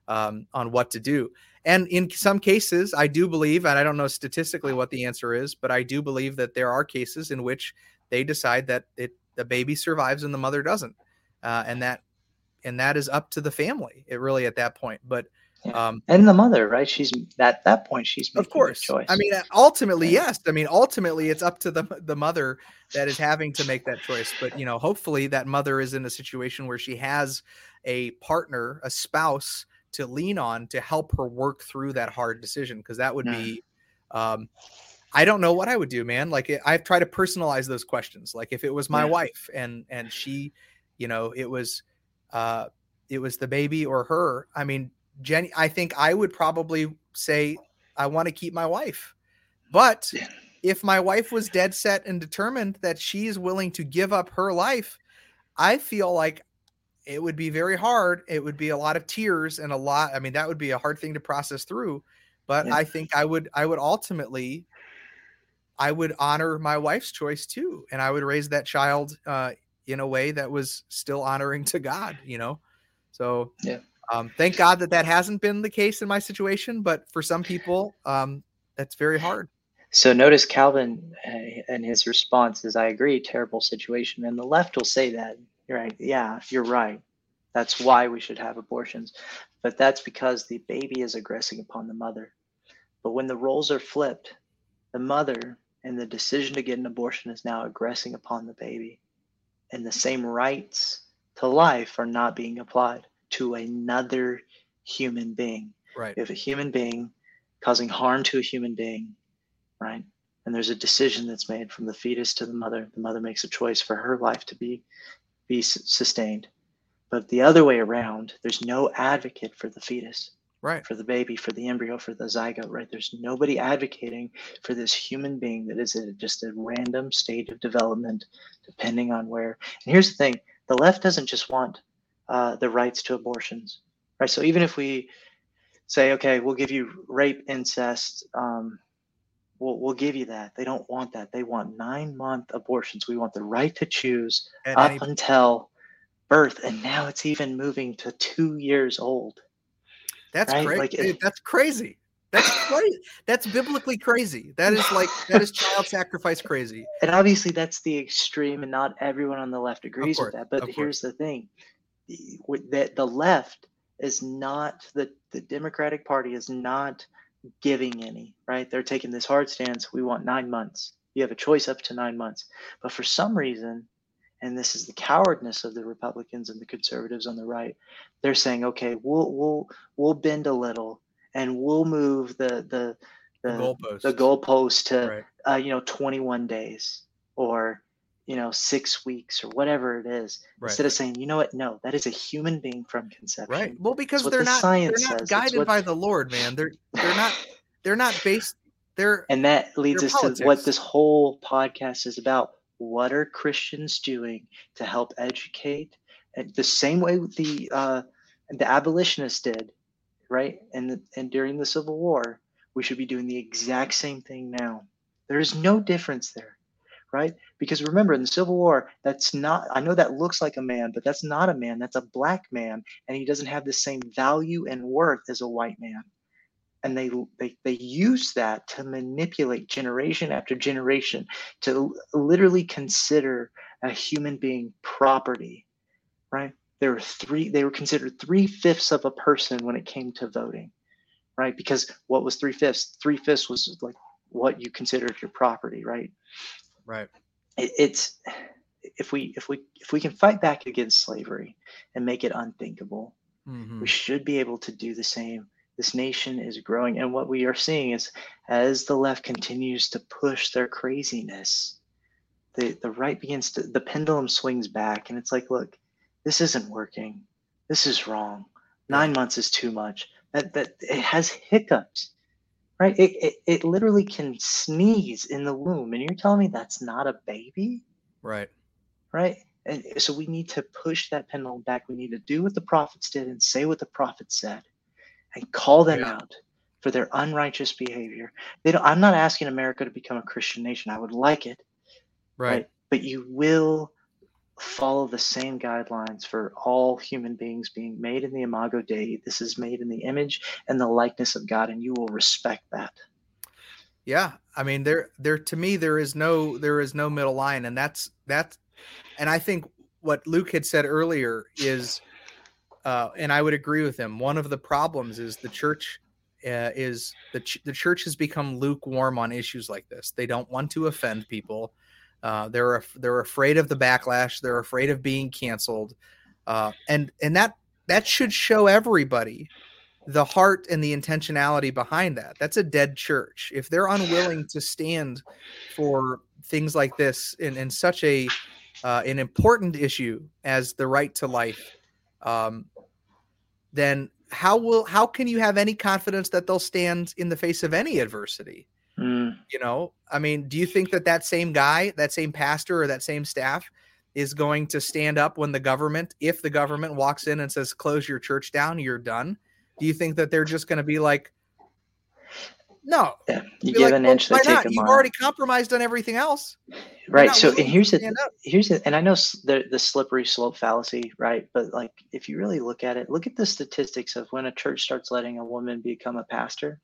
um, on what to do. And in some cases, I do believe, and I don't know statistically what the answer is, but I do believe that there are cases in which they decide that it the baby survives and the mother doesn't, uh, and that and that is up to the family. It really at that point, but. Um, and the mother, right? She's at that point. She's of course. choice. I mean, ultimately, yes. I mean, ultimately, it's up to the the mother that is having to make that choice. But you know, hopefully, that mother is in a situation where she has a partner, a spouse to lean on to help her work through that hard decision because that would be um I don't know what I would do, man. Like I've tried to personalize those questions. Like if it was my yeah. wife and and she, you know, it was uh it was the baby or her. I mean, Jenny, I think I would probably say I want to keep my wife. But yeah. if my wife was dead set and determined that she's willing to give up her life, I feel like it would be very hard. It would be a lot of tears and a lot. I mean, that would be a hard thing to process through. But yeah. I think I would, I would ultimately, I would honor my wife's choice too, and I would raise that child uh, in a way that was still honoring to God. You know, so yeah. Um, thank God that that hasn't been the case in my situation, but for some people, um, that's very hard. So notice Calvin uh, and his response is, "I agree, terrible situation," and the left will say that you're right. Yeah, you're right. That's why we should have abortions. But that's because the baby is aggressing upon the mother. But when the roles are flipped, the mother and the decision to get an abortion is now aggressing upon the baby. And the same rights to life are not being applied to another human being. Right. If a human being causing harm to a human being, right? And there's a decision that's made from the fetus to the mother. The mother makes a choice for her life to be be sustained. But the other way around, there's no advocate for the fetus, right? For the baby, for the embryo, for the zygote, right? There's nobody advocating for this human being that is at just a random state of development, depending on where. And here's the thing: the left doesn't just want uh, the rights to abortions, right? So even if we say, okay, we'll give you rape, incest, um, we'll, we'll give you that. They don't want that. They want nine month abortions. We want the right to choose At up any... until birth. And now it's even moving to two years old. That's right? crazy. Like eh, it, that's crazy. That's crazy. that's biblically crazy. That is like that is child sacrifice crazy. And obviously that's the extreme, and not everyone on the left agrees course, with that. But here's the thing: that the left is not the the Democratic Party is not giving any, right? They're taking this hard stance. We want nine months. You have a choice up to nine months. But for some reason, and this is the cowardness of the Republicans and the conservatives on the right, they're saying, okay, we'll we'll we'll bend a little and we'll move the the the, the goalpost, the goalpost to right. uh, you know 21 days or you know, six weeks or whatever it is, Right. instead of saying, you know what, no, that is a human being from conception. Right. Well, because they're the not they're not says. Guided what- by the Lord, man. They're they're not they're not based they're And that leads us to what this whole podcast is about. What are Christians doing to help educate? And the same way the uh, the abolitionists did, right? And the, and during the Civil War, we should be doing the exact same thing now. There is no difference there, right? Because remember, in the Civil War, that's not. I know that looks like a man, but that's not a man. That's a black man, and he doesn't have the same value and worth as a white man and they they they use that to manipulate generation after generation to literally consider a human being property right there were three they were considered three-fifths of a person when it came to voting right because what was three-fifths three-fifths was like what you considered your property right right. it, it's if we if we if we can fight back against slavery and make it unthinkable Mhm. we should be able to do the same. This nation is growing, and what we are seeing is as the left continues to push their craziness, the the right begins to the pendulum swings back, and it's like, look, this isn't working. This is wrong. Nine months is too much. That that it has hiccups, right? It, it it literally can sneeze in the womb, and you're telling me that's not a baby? Right. right? And so we need to push that pendulum back. We need to do what the prophets did and say what the prophets said, and call them Yeah. out for their unrighteous behavior. They don't, I'm not asking America to become a Christian nation. I would like it, Right. But you will follow the same guidelines for all human beings being made in the imago Dei. This is made in the image and the likeness of God, and you will respect that. Yeah, I mean there there to me there is no there is no middle line and that's that's and I think what Luke had said earlier is uh and I would agree with him. One of the problems is the church uh, is the ch- the church has become lukewarm on issues like this. They don't want to offend people. Uh, they're they're afraid of the backlash. They're afraid of being canceled, uh, and and that that should show everybody the heart and the intentionality behind that. That's a dead church. If they're unwilling to stand for things like this in, in such a uh, an important issue as the right to life, um, then how will how can you have any confidence that they'll stand in the face of any adversity? You know, I mean, do you think that that same guy, that same pastor, or that same staff is going to stand up when the government, if the government walks in and says, "Close your church down, you're done"? Do you think that they're just going to be like, "No"? yeah, you give like, an "Well, inch, they take not? a You've already compromised on everything else, right. So, and here's the here's the, and I know the the slippery slope fallacy, right? But like, if you really look at it, look at the statistics of when a church starts letting a woman become a pastor,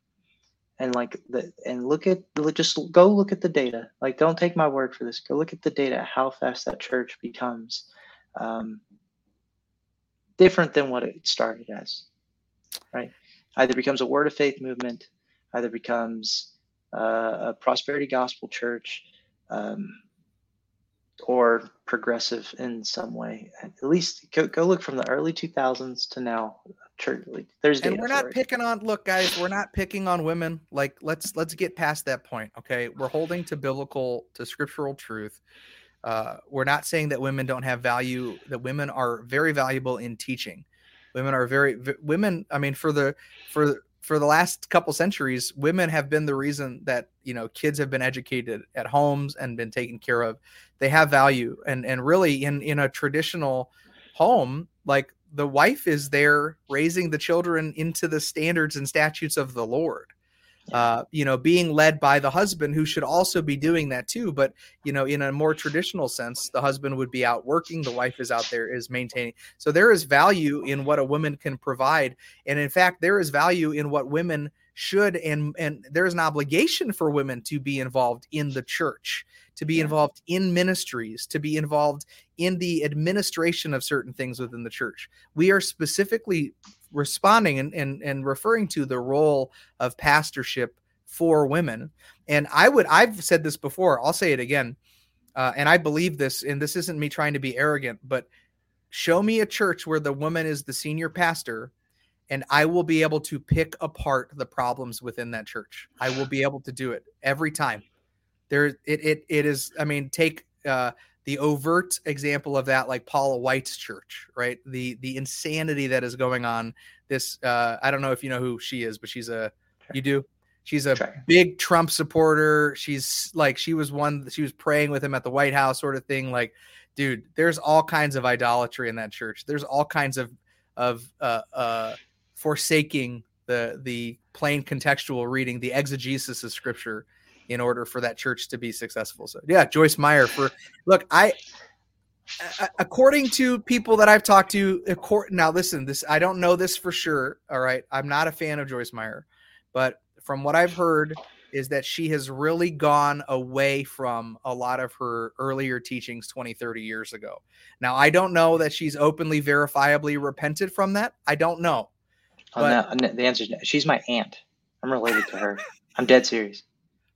and like the and look at just go look at the data. Like, don't take my word for this. Go look at the data. How fast that church becomes um, different than what it started as, right? Either becomes a word of faith movement, either becomes uh, a prosperity gospel church. Um, or progressive in some way. At least go, go look from the early 2000s to now. There's And we're not picking on. Look, guys, we're not picking on women. Like, let's let's get past that point. Okay, we're holding to biblical, to scriptural truth. Uh, we're not saying that women don't have value. That women are very valuable in teaching. Women are very v- women. I mean, for the for for the last couple centuries, women have been the reason that you know kids have been educated at homes and been taken care of. They have value, and and really in in a traditional home, like the wife is there raising the children into the standards and statutes of the Lord. Uh, you know, being led by the husband who should also be doing that too. But, you know, in a more traditional sense, the husband would be out working, the wife is out there is maintaining. So there is value in what a woman can provide. And in fact, there is value in what women should and and there's an obligation for women to be involved in the church to be involved in ministries to be involved in the administration of certain things within the church we are specifically responding and, and, and referring to the role of pastorship for women. And I would, I've said this before, I'll say it again. Uh, and I believe this, and this isn't me trying to be arrogant, but show me a church where the woman is the senior pastor and I will be able to pick apart the problems within that church. I will be able to do it every time. There, it, it, it is. I mean, take uh, the overt example of that, like Paula White's church, right? The the insanity that is going on. This uh, I don't know if you know who she is, but she's a you do. She's a big Trump supporter. She's like she was one. She was praying with him at the White House, sort of thing. Like, dude, there's all kinds of idolatry in that church. There's all kinds of of uh, uh, forsaking the the plain contextual reading, the exegesis of Scripture, in order for that church to be successful. So, yeah, Joyce Meyer. For look, I according to people that I've talked to, now listen, this I don't know this for sure. All right, I'm not a fan of Joyce Meyer, but from what I've heard, is that she has really gone away from a lot of her earlier teachings 20, 30 years ago. Now, I don't know that she's openly, verifiably repented from that. I don't know. Oh, but, no, the answer is no. She's my aunt. I'm related to her. I'm dead serious.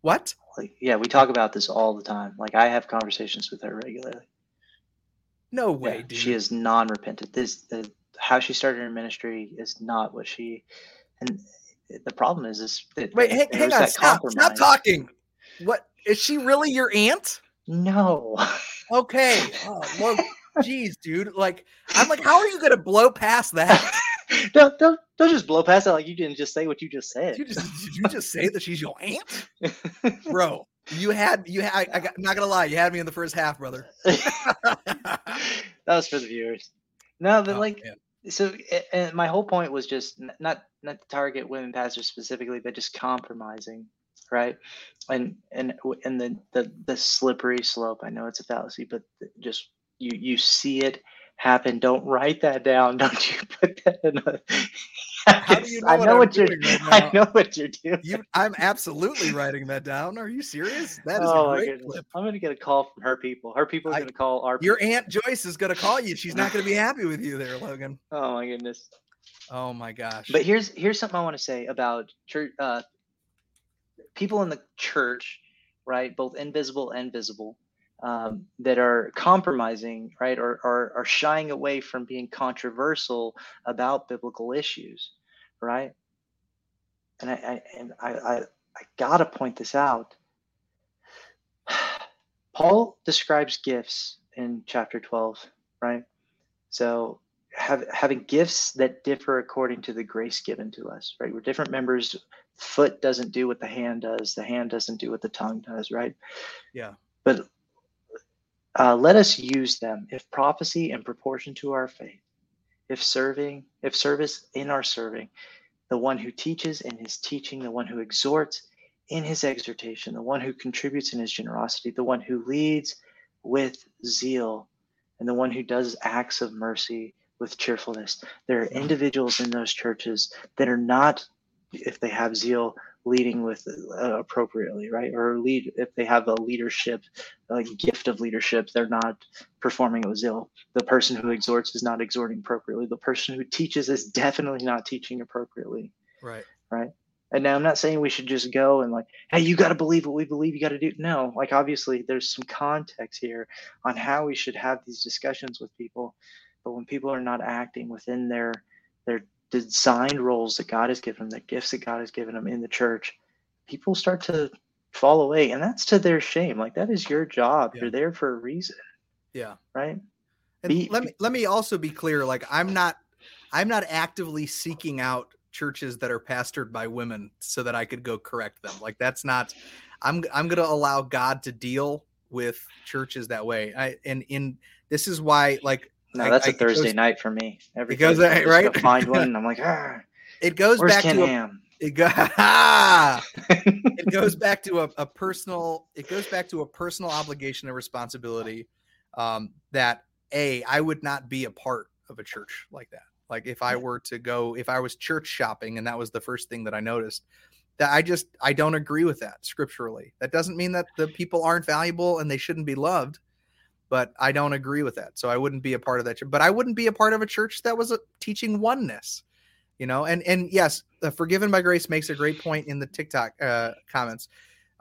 What? Like, yeah, we talk about this all the time. Like, I have conversations with her regularly. No way, yeah, dude. She is non-repentant. This the how she started her ministry is not what she and the problem is is that wait hang, hang on stop, stop talking what is she really your aunt no okay oh, well geez dude like i'm like how are you gonna blow past that don't, don't don't just blow past that like you didn't just say what you just said. You just, did you just say that she's your aunt? Bro you had you had I, got, I'm not gonna lie you had me in the first half brother. That was for the viewers. No but oh, like man. so and my whole point was just not not to target women pastors specifically but just compromising right? And and and the the, the slippery slope i know it's a fallacy but just you you see it happen don't write that down don't you put that in a how do you know I know what, what you're right I know what you're doing. You, I'm absolutely writing that down. Are you serious? That is oh, a great clip. I'm gonna get a call from her people. Her people are gonna call our Your people. Aunt Joyce is gonna call you. She's not gonna be happy with you there, Logan. Oh my goodness. Oh my gosh. But here's here's something I want to say about church uh people in the church, right? Both invisible and visible. Um, that are compromising, right, or, or are shying away from being controversial about biblical issues right? And I, I and I, I, I gotta point this out. Paul describes gifts in chapter 12, right? So have, having gifts that differ according to the grace given to us, right? We're different members. Foot doesn't do what the hand does. The hand doesn't do what the tongue does, right? Yeah. But uh, let us use them if prophecy in proportion to our faith if serving, if service in our serving, the one who teaches in his teaching, the one who exhorts in his exhortation, the one who contributes in his generosity, the one who leads with zeal, and the one who does acts of mercy with cheerfulness. There are individuals in those churches that are not, if they have zeal, leading with uh, appropriately, right? Or lead if they have a leadership, a gift of leadership, they're not performing it with zeal. The person who exhorts is not exhorting appropriately. The person who teaches is definitely not teaching appropriately. Right. Right. And now I'm not saying we should just go and like, hey, you got to believe what we believe. You got to do. No, like obviously there's some context here on how we should have these discussions with people. But when people are not acting within their their designed roles that God has given them, the gifts that God has given them in the church, people start to fall away. And that's to their shame. Like that is your job. Yeah. You're there for a reason. Yeah. Right. And be, let me let me also be clear. Like I'm not I'm not actively seeking out churches that are pastored by women so that I could go correct them. Like that's not I'm I'm gonna allow God to deal with churches that way. I and in this is why like no, that's I, a Thursday goes, night for me. Every it goes Thursday, right. find one, and I'm like, ah, it goes back Ken to a, it, go, it goes back to a, a, personal. It goes back to a personal obligation and responsibility. Um, that a I would not be a part of a church like that. Like if I were to go, if I was church shopping, and that was the first thing that I noticed, that I just I don't agree with that scripturally. That doesn't mean that the people aren't valuable and they shouldn't be loved but I don't agree with that. So I wouldn't be a part of that. But I wouldn't be a part of a church that was teaching oneness, you know. And and yes, the forgiven by grace makes a great point in the TikTok uh, comments.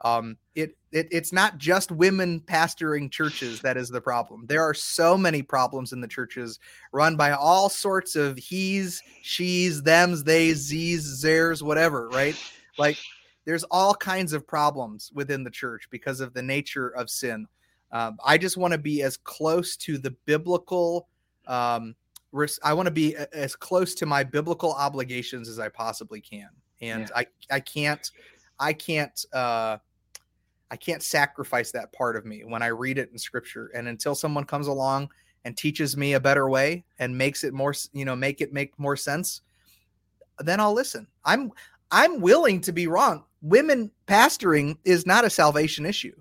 Um, it, it it's not just women pastoring churches that is the problem. There are so many problems in the churches run by all sorts of he's, she's, them's, they's, z's, theirs, whatever. Right? Like there's all kinds of problems within the church because of the nature of sin Um, I just want to be as close to the biblical. Um, res- I want to be a- as close to my biblical obligations as I possibly can, and Yeah. I I can't I can't uh, I can't sacrifice that part of me when I read it in Scripture. And until someone comes along and teaches me a better way and makes it more you know make it make more sense, then I'll listen. I'm I'm willing to be wrong. Women pastoring is not a salvation issue.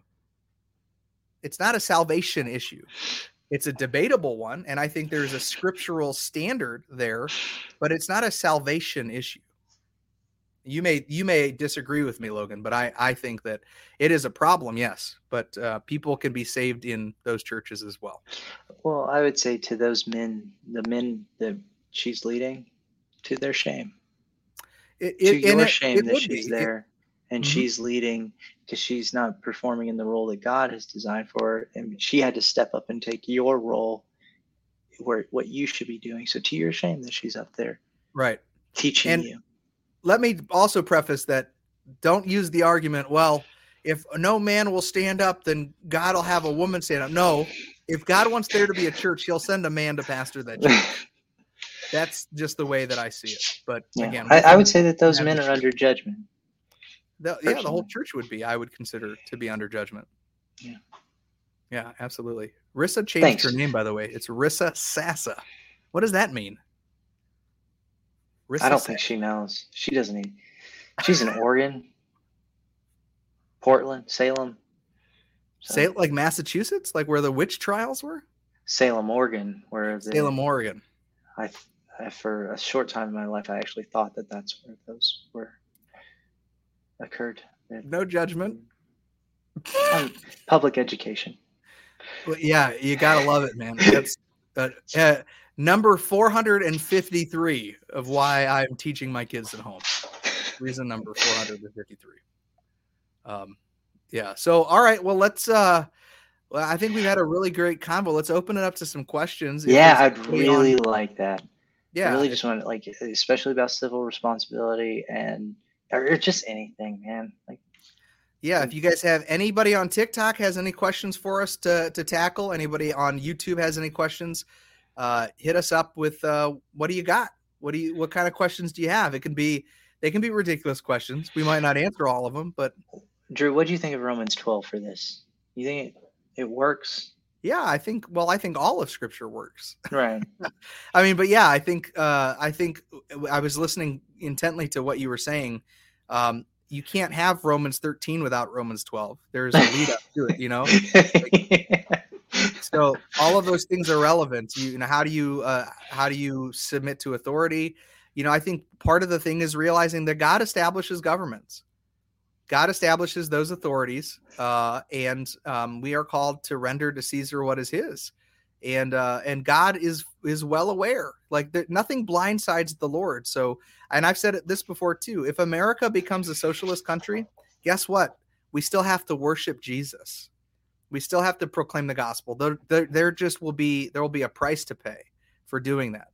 It's not a salvation issue. It's a debatable one, and I think there's a scriptural standard there, but it's not a salvation issue. You may you may disagree with me, Logan, but I I think that it is a problem. Yes, but uh, people can be saved in those churches as well. Well, I would say to those men, the men that she's leading, to their shame, It, to it, and your it- shame that she's be. There and Mhm. she's leading because she's not performing in the role that God has designed for her, and she had to step up and take your role, where what you should be doing. So to your shame that she's up there right. teaching And- you. let me also preface that don't use the argument well if no man will stand up then god will have a woman stand up no if god wants there to be a church he'll send a man to pastor that church that's just the way that i see it but Yeah. again I, I would say that those men are under judgment. The, yeah the whole church would be i would consider to be under judgment. Yeah. yeah absolutely. Rissa changed her name by the way. It's rissa sassa. What does that mean? Rissa I don't Sa- think she knows. She doesn't need. She's in Oregon, Portland, Salem. So- say like massachusetts? Like where the witch trials were? Salem, Oregon, where the, salem oregon. I, I, for a short time in my life, I actually thought that that's where those were occurred. No judgment um, public education. Well, yeah, you gotta love it, man. That's uh, uh, number 453 of why I'm teaching my kids at home. Reason number 453. Um, yeah. So, all right. Well, let's. uh Well, I think we've had a really great convo. Let's open it up to some questions. Yeah, I'd anybody on- really like that. yeah. I really just want to like, especially about civil responsibility and or just anything, man. Like, yeah. If you guys have anybody on TikTok has any questions for us to to tackle, anybody on YouTube has any questions, uh, hit us up with uh, what do you got? What do you what kind of questions do you have? It can be they can be ridiculous questions. We might not answer all of them, but Drew, what do you think of Romans 12 for this? You think it, it works? Yeah, I think well, I think all of Scripture works. Right. I mean, but yeah, I think uh, I think I was listening intently to what you were saying. Um, you can't have Romans 13 without Romans 12. There's a lead up to it, you know. so all of those things are relevant you, you know how do you uh, how do you submit to authority you know i think part of the thing is realizing that god establishes governments god establishes those authorities uh, and um, we are called to render to caesar what is his and uh, and god is is well aware like there, nothing blindsides the lord so and i've said this before too if america becomes a socialist country guess what we still have to worship jesus we still have to proclaim the gospel. There, there, there just will be there will be a price to pay for doing that.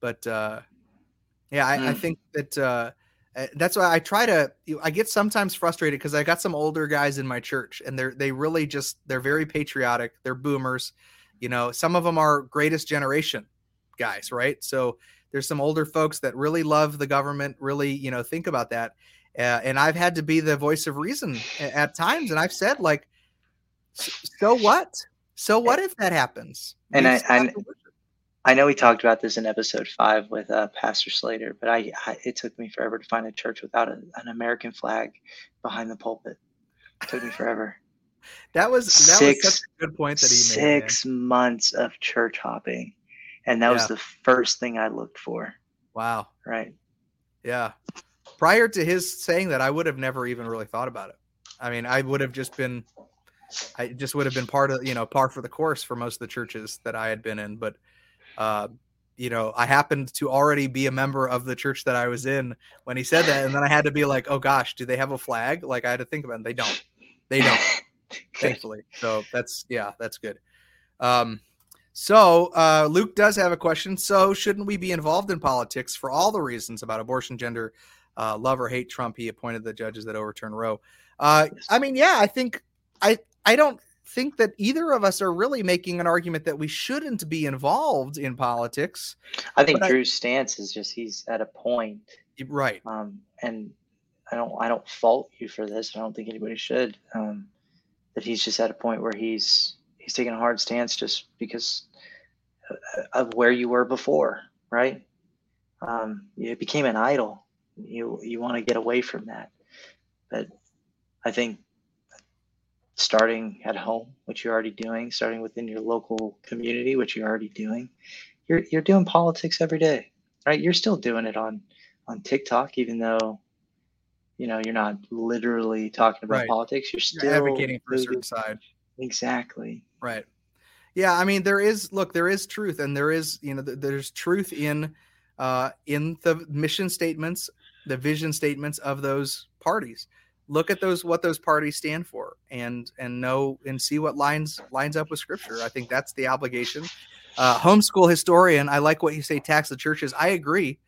But uh, yeah, I, I Mm. think that uh, that's why I try to. you- I get sometimes frustrated because I got some older guys in my church, and they're they really just they're very patriotic. They're boomers, you know. Some of them are greatest generation guys, right? So there's some older folks that really love the government, really you know think about that. Uh, and I've had to be the voice of reason at times, and I've said like so what? So what if that happens? And I- I-. I know we talked about this in episode five with uh, Pastor Slater, but I, I it took me forever to find a church without a, an American flag behind the pulpit. It took me forever. that was that was six- such a good point that he made. man. Six months of church hopping, and that was the first thing I looked for. Wow. Right. Yeah. Prior to his saying that, I would have never even really thought about it. I mean, I would have just been, I just would have been part of, you know, par for the course for most of the churches that I had been in. But, uh, you know, I happened to already be a member of the church that I was in when he said that. And then I had to be like, oh gosh, do they have a flag? Like I had to think about it. They don't. They don't. thankfully. So that's yeah, that's good. Um, so uh, Luke does have a question. So shouldn't we be involved in politics for all the reasons about abortion, gender, uh, love or hate Trump? He appointed the judges that overturn Roe. Uh, I mean, yeah, I think I I don't think that either of us are really making an argument that we shouldn't be involved in politics. I think Drew's I, stance is just he's at a point, right? Um, and I don't I don't fault you for this. I don't think anybody should. Um, that he's just at a point where he's he's taking a hard stance just because of where you were before, right? Um, it became an idol. You you want to get away from that, but I think starting at home, which you're already doing, starting within your local community, which you're already doing, you're you're doing politics every day, right? You're still doing it on on TikTok, even though you know you're not literally talking about right. politics. You're still you're advocating for a certain side. Exactly. Right. Yeah, I mean there is look, there is truth, and there is you know there's truth in uh, in the mission statements, the vision statements of those parties. Look at those what those parties stand for, and and know and see what lines lines up with Scripture. I think that's the obligation. Uh, homeschool historian, I like what you say. Tax the churches. I agree.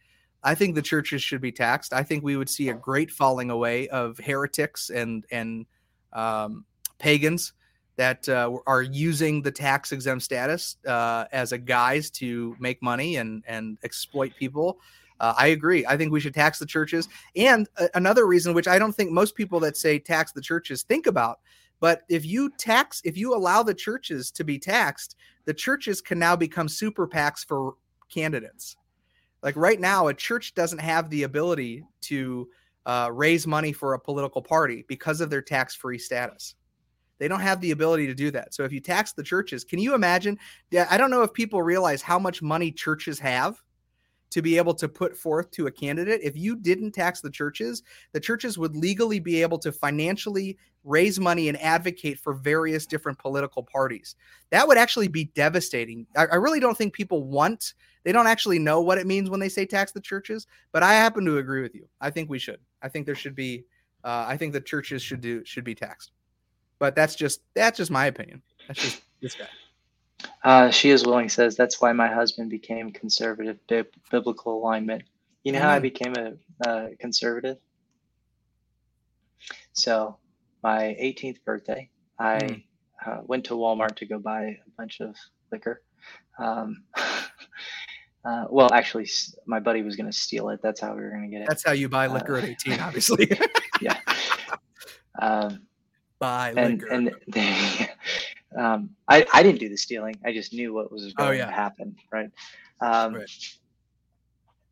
I think the churches should be taxed. I think we would see a great falling away of heretics and and um, pagans that uh, are using the tax exempt status uh, as a guise to make money and and exploit people. Uh, I agree. I think we should tax the churches. And another reason, which I don't think most people that say tax the churches think about, but if you tax, if you allow the churches to be taxed, the churches can now become super PACs for candidates. Like right now, a church doesn't have the ability to uh, raise money for a political party because of their tax free status. They don't have the ability to do that. So if you tax the churches, can you imagine? I don't know if people realize how much money churches have to be able to put forth to a candidate. If you didn't tax the churches, the churches would legally be able to financially raise money and advocate for various different political parties. That would actually be devastating. I, I really don't think people want they don't actually know what it means when they say tax the churches, but I happen to agree with you. I think we should. I think there should be. Uh, I think the churches should do should be taxed. But that's just that's just my opinion. That's just this guy. Uh, she is willing says that's why my husband became conservative biblical alignment. You know how I became a uh, conservative? So, my 18th birthday, I mm. uh, went to Walmart to go buy a bunch of liquor. Um, Uh, well, actually, my buddy was going to steal it. That's how we were going to get it. That's how you buy liquor uh, at 18, obviously. yeah. Um, buy and, liquor. And they, um, I, I didn't do the stealing. I just knew what was oh, going oh, yeah. to happen. Right. Um, right.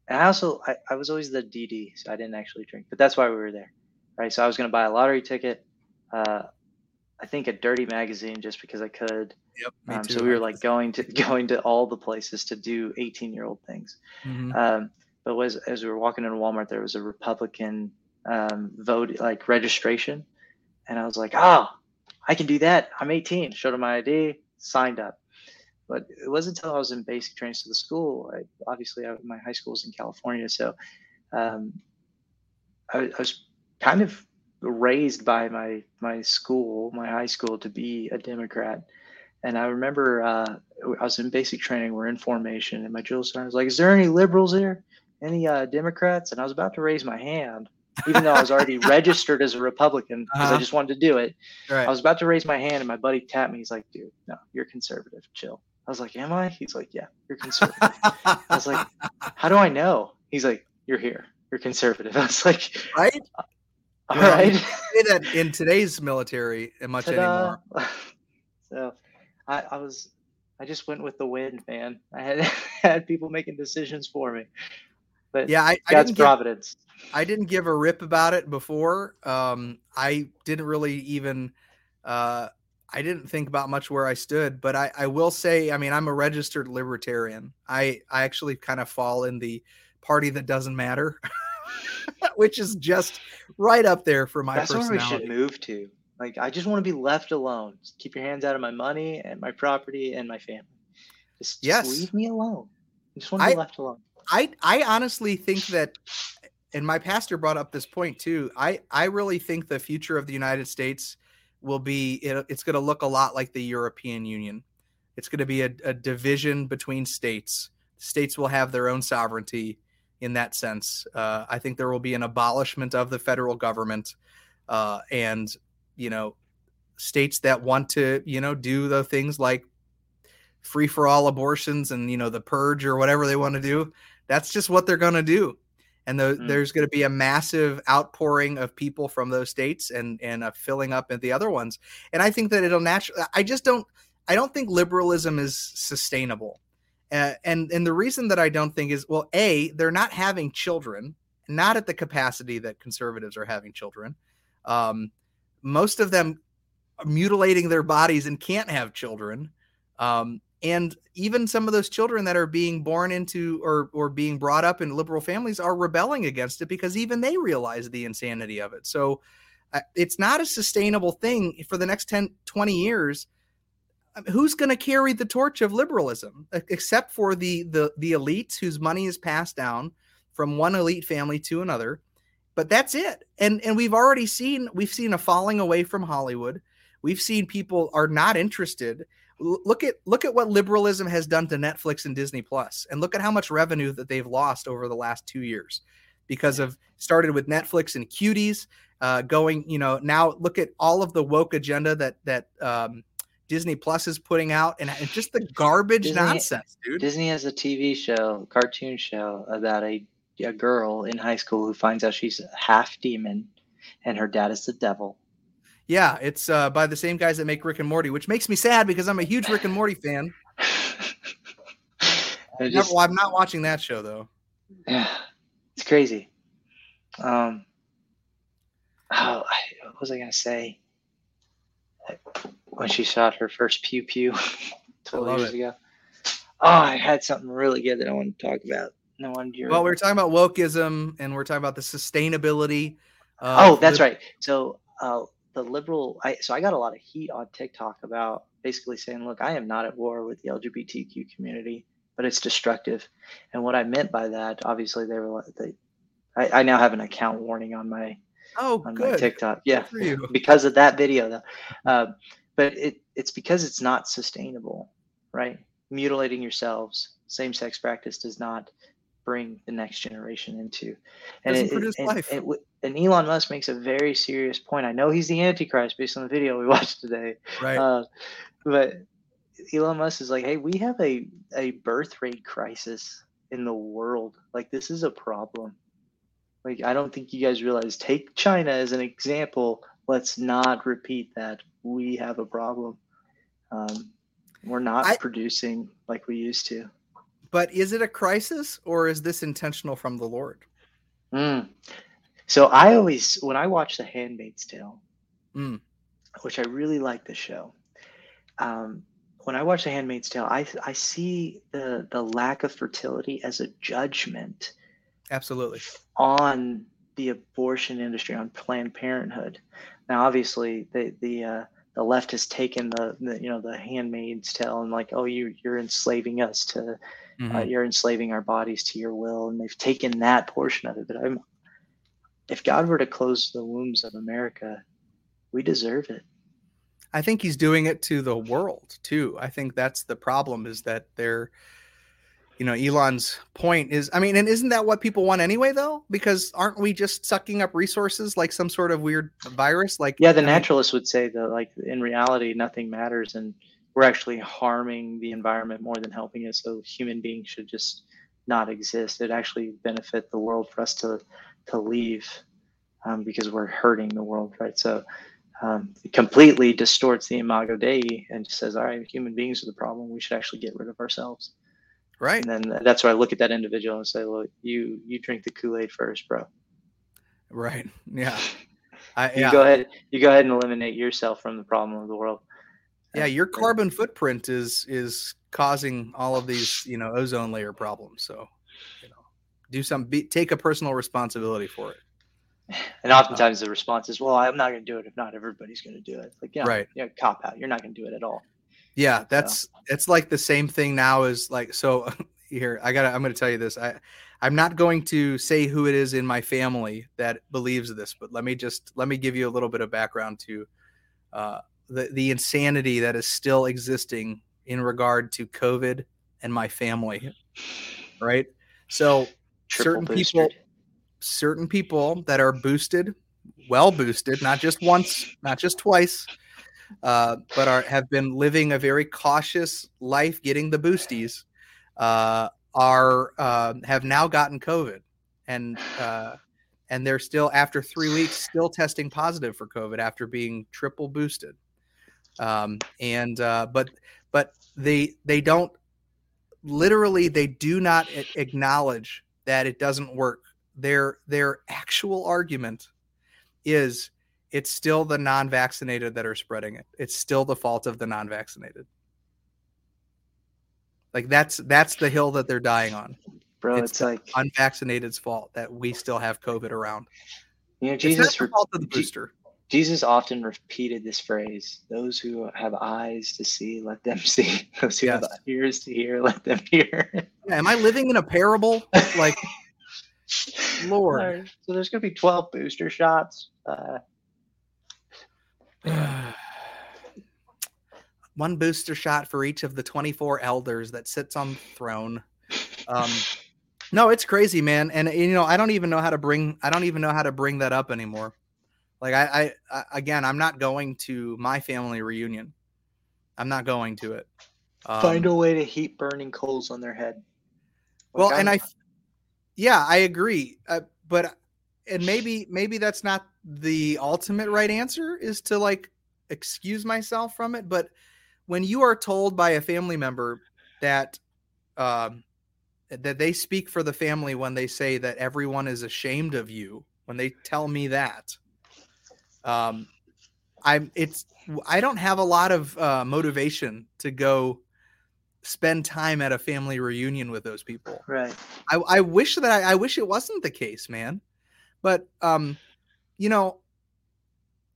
And I also, I, I was always the DD, so I didn't actually drink, but that's why we were there. Right. So I was going to buy a lottery ticket. Uh, I think a dirty magazine just because I could. Yep. Um, so we were like going to going to all the places to do 18 year old things. Mm-hmm. Um, but was as we were walking into Walmart, there was a Republican um, vote like registration, and I was like, oh, I can do that. I'm 18. Showed him my ID, signed up. But it wasn't until I was in basic training to the school. I, obviously, I, my high school was in California, so um, I, I was kind of raised by my my school, my high school, to be a Democrat. And I remember uh, I was in basic training, we're in formation, and my drill sergeant was like, "Is there any liberals here? Any uh, Democrats?" And I was about to raise my hand, even though I was already registered as a Republican because uh-huh. I just wanted to do it. Right. I was about to raise my hand, and my buddy tapped me. He's like, "Dude, no, you're conservative. Chill." I was like, "Am I?" He's like, "Yeah, you're conservative." I was like, "How do I know?" He's like, "You're here. You're conservative." I was like, "Right." All right. say that in today's military much Ta-da. anymore. So, I, I was, I just went with the wind, man. I had had people making decisions for me. But yeah, I, I God's providence. Give, I didn't give a rip about it before. Um, I didn't really even. Uh, I didn't think about much where I stood, but I, I will say, I mean, I'm a registered libertarian. I, I actually kind of fall in the party that doesn't matter. which is just right up there for my That's personality. where we should move to. Like, I just want to be left alone. Just keep your hands out of my money and my property and my family. Just, just yes. leave me alone. I just want to be I, left alone. I, I honestly think that, and my pastor brought up this point too. I, I really think the future of the United States will be, it, it's going to look a lot like the European Union. It's going to be a, a division between states. States will have their own sovereignty in that sense. Uh, I think there will be an abolishment of the federal government, uh, and you know, states that want to, you know, do the things like free for all abortions and you know the purge or whatever they want to do. That's just what they're going to do. And the, mm. there's going to be a massive outpouring of people from those states and and a filling up at the other ones. And I think that it'll naturally. I just don't. I don't think liberalism is sustainable. Uh, and and the reason that I don't think is well, a they're not having children, not at the capacity that conservatives are having children. Um, most of them are mutilating their bodies and can't have children. Um, and even some of those children that are being born into or or being brought up in liberal families are rebelling against it because even they realize the insanity of it. So uh, it's not a sustainable thing for the next 10 20 years. Who's going to carry the torch of liberalism except for the the the elites whose money is passed down from one elite family to another. But that's it. And and we've already seen we've seen a falling away from hollywood. We've seen people are not interested look at look at what liberalism has done to netflix and disney plus and look at how much revenue that they've lost over the last two years because of started with netflix and cuties uh, going you know now look at all of the woke agenda that that um, Disney Plus is putting out, and just the garbage Disney, nonsense, dude. Disney has a TV show, cartoon show about a a girl in high school who finds out she's half demon, and her dad is the devil. Yeah, it's uh, by the same guys that make Rick and Morty, which makes me sad because I'm a huge Rick and Morty fan. just, never, well, I'm not watching that show though. Yeah, it's crazy. Um, oh, what was I gonna say? when she shot her first pew pew 12 years it. ago. Oh, I had something really good that I want to talk about. No wonder. Well, we are talking about wokeism and we're talking about the sustainability. oh, that's right. So, uh, the liberal, I, so I got a lot of heat on TikTok about basically saying, look, I am not at war with the LGBTQ community, but it's destructive. And what I meant by that, obviously, they were like they, I, I now have an account warning on my oh on good. my TikTok, yeah, because of that video though. Uh, but it it's because it's not sustainable, right? Mutilating yourselves, same sex practice does not bring the next generation into. And, it, produce and, life. And, and, Elon Musk makes a very serious point. I know he's the Antichrist based on the video we watched today. Right. Uh, but Elon Musk is like, hey, we have a, a birth rate crisis in the world. Like, this is a problem. Like, I don't think you guys realize. Take China as an example. Let's not repeat that we have a problem. Um, we're not I, producing like we used to. But is it a crisis or is this intentional from the Lord? Mm. So I always, when I watch The Handmaid's Tale, mm. which I really like the show, um, when I watch The Handmaid's Tale, I I see the the lack of fertility as a judgment. Absolutely. On the abortion industry, on Planned Parenthood. Now, obviously, the the uh, the left has taken the, the, you know the handmaid's tale and like oh you you're enslaving us to uh, mm-hmm. uh, you're enslaving our bodies to your will and they've taken that portion of it but i'm if god were to close the wombs of america we deserve it. I think he's doing it to the world too. I think that's the problem is that they're you know elon's point is i mean and isn't that what people want anyway though? Because aren't we just sucking up resources like some sort of weird virus? Like yeah the naturalists would say that like in reality nothing matters and we're actually harming the environment more than helping it so human beings should just not exist. It actually benefit the world for us to to leave um, because we're hurting the world right so um, it completely distorts the imago dei and says all right human beings are the problem we should actually get rid of ourselves Right. And then that's why I look at that individual and say, "Look, you you drink the Kool Aid first, bro." Right. Yeah. I, you yeah. go ahead. You go ahead and eliminate yourself from the problem of the world. Yeah, your carbon footprint is is causing all of these, you know, ozone layer problems. So, you know, do some be, take a personal responsibility for it. And oftentimes the response is, "Well, I'm not going to do it if not everybody's going to do it." Like, yeah, right? Yeah, cop out. You're not going to do it at all. Yeah, that's so. it's like the same thing now as like so here I got to I'm going to tell you this. I I'm not going to say who it is in my family that believes this, but let me just let me give you a little bit of background to uh, the the insanity that is still existing in regard to COVID and my family. Right? So Triple certain boosted. people certain people that are boosted, well boosted, not just once, not just twice, uh, but are have been living a very cautious life, getting the boosties, uh, are uh, have now gotten COVID, and uh, and they're still after three weeks still testing positive for COVID after being triple boosted. Um, and uh, but but they they don't literally they do not acknowledge that it doesn't work. Their their actual argument is it's still the non-vaccinated that are spreading it. It's still the fault of the non-vaccinated. Like that's that's the hill that they're dying on. Bro, it's, it's like unvaccinated's fault that we still have COVID around. You know, Jesus it's not the fault of the booster. Jesus often repeated this phrase: "Those who have eyes to see, let them see; those who yes. have ears to hear, let them hear." Yeah, am I living in a parable? Like, Lord. So there's going to be 12 booster shots. Uh, One booster shot for each of the 24 elders that sits on the throne. Um, no, it's crazy, man. And you know, I don't even know how to bring. I don't even know how to bring that up anymore. Like I, I, again, I'm not going to my family reunion. I'm not going to it. Um, Find a way to heat burning coals on their head. Like well, I'm, and I, yeah, I agree. Uh, but and maybe maybe that's not the ultimate right answer is to like excuse myself from it. But when you are told by a family member that um, that they speak for the family when they say that everyone is ashamed of you, when they tell me that, um, I'm it's I don't have a lot of uh, motivation to go spend time at a family reunion with those people. Right. I, I wish that I, I wish it wasn't the case, man. But um, you know,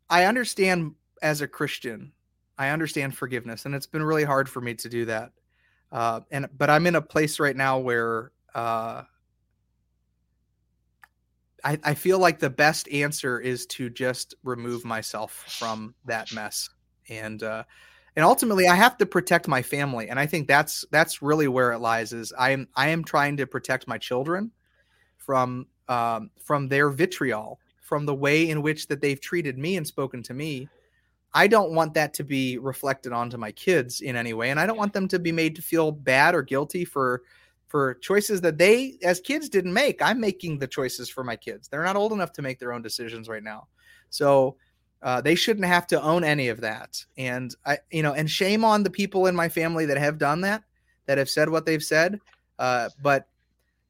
I understand as a Christian, I understand forgiveness, and it's been really hard for me to do that. Uh, and but I'm in a place right now where uh, I, I feel like the best answer is to just remove myself from that mess. And uh, and ultimately I have to protect my family and I think that's that's really where it lies is I am I am trying to protect my children from um, from their vitriol from the way in which that they've treated me and spoken to me. I don't want that to be reflected onto my kids in any way and I don't want them to be made to feel bad or guilty for for choices that they as kids didn't make. I'm making the choices for my kids. They're not old enough to make their own decisions right now. So uh, they shouldn't have to own any of that. And I, you know, and shame on the people in my family that have done that, that have said what they've said. Uh, but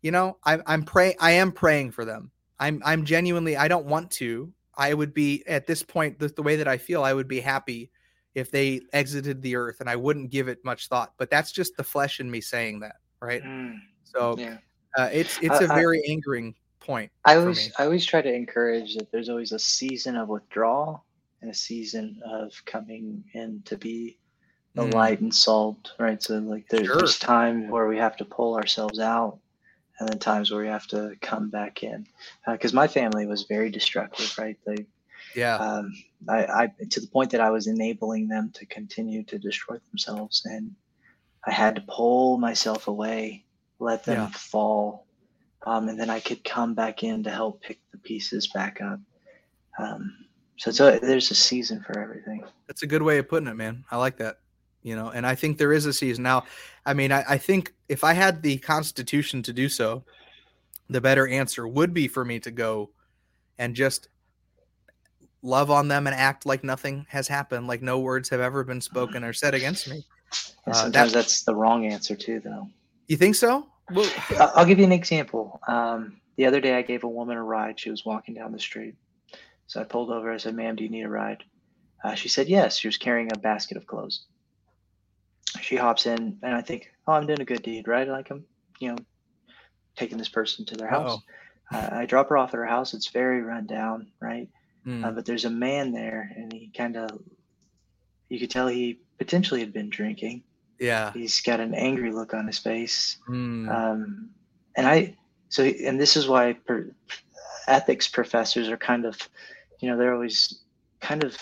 you know, I, I'm praying. I am praying for them. I'm, I'm genuinely. I don't want to. I would be at this point, the, the way that I feel, I would be happy if they exited the earth, and I wouldn't give it much thought. But that's just the flesh in me saying that right? Mm, so yeah. uh, it's it's a very I, angering point. I always I always try to encourage that there's always a season of withdrawal and a season of coming in to be the mm. light and salt, right? So like there's, sure. there's times where we have to pull ourselves out, and then times where we have to come back in. Because uh, my family was very destructive, right? They yeah. Um, I, I to the point that I was enabling them to continue to destroy themselves, and I had to pull myself away, let them yeah. fall, um, and then I could come back in to help pick the pieces back up. Um, so, so there's a season for everything. That's a good way of putting it, man. I like that. You know, and I think there is a season now. I mean, I, I think if I had the constitution to do so, the better answer would be for me to go and just love on them and act like nothing has happened, like no words have ever been spoken or said against me. Uh, sometimes that, that's the wrong answer too, though. You think so? Well, I'll give you an example. Um, the other day, I gave a woman a ride. She was walking down the street, so I pulled over. I said, "Ma'am, do you need a ride?" Uh, she said, "Yes." She was carrying a basket of clothes. She hops in, and I think, "Oh, I'm doing a good deed, right? Like I'm, you know, taking this person to their house." Uh, I drop her off at her house. It's very run down, right? Mm. Uh, but there's a man there, and he kind of, you could tell he potentially had been drinking. Yeah. He's got an angry look on his face. Mm. Um, and I, so, and this is why per, ethics professors are kind of, you know, they're always kind of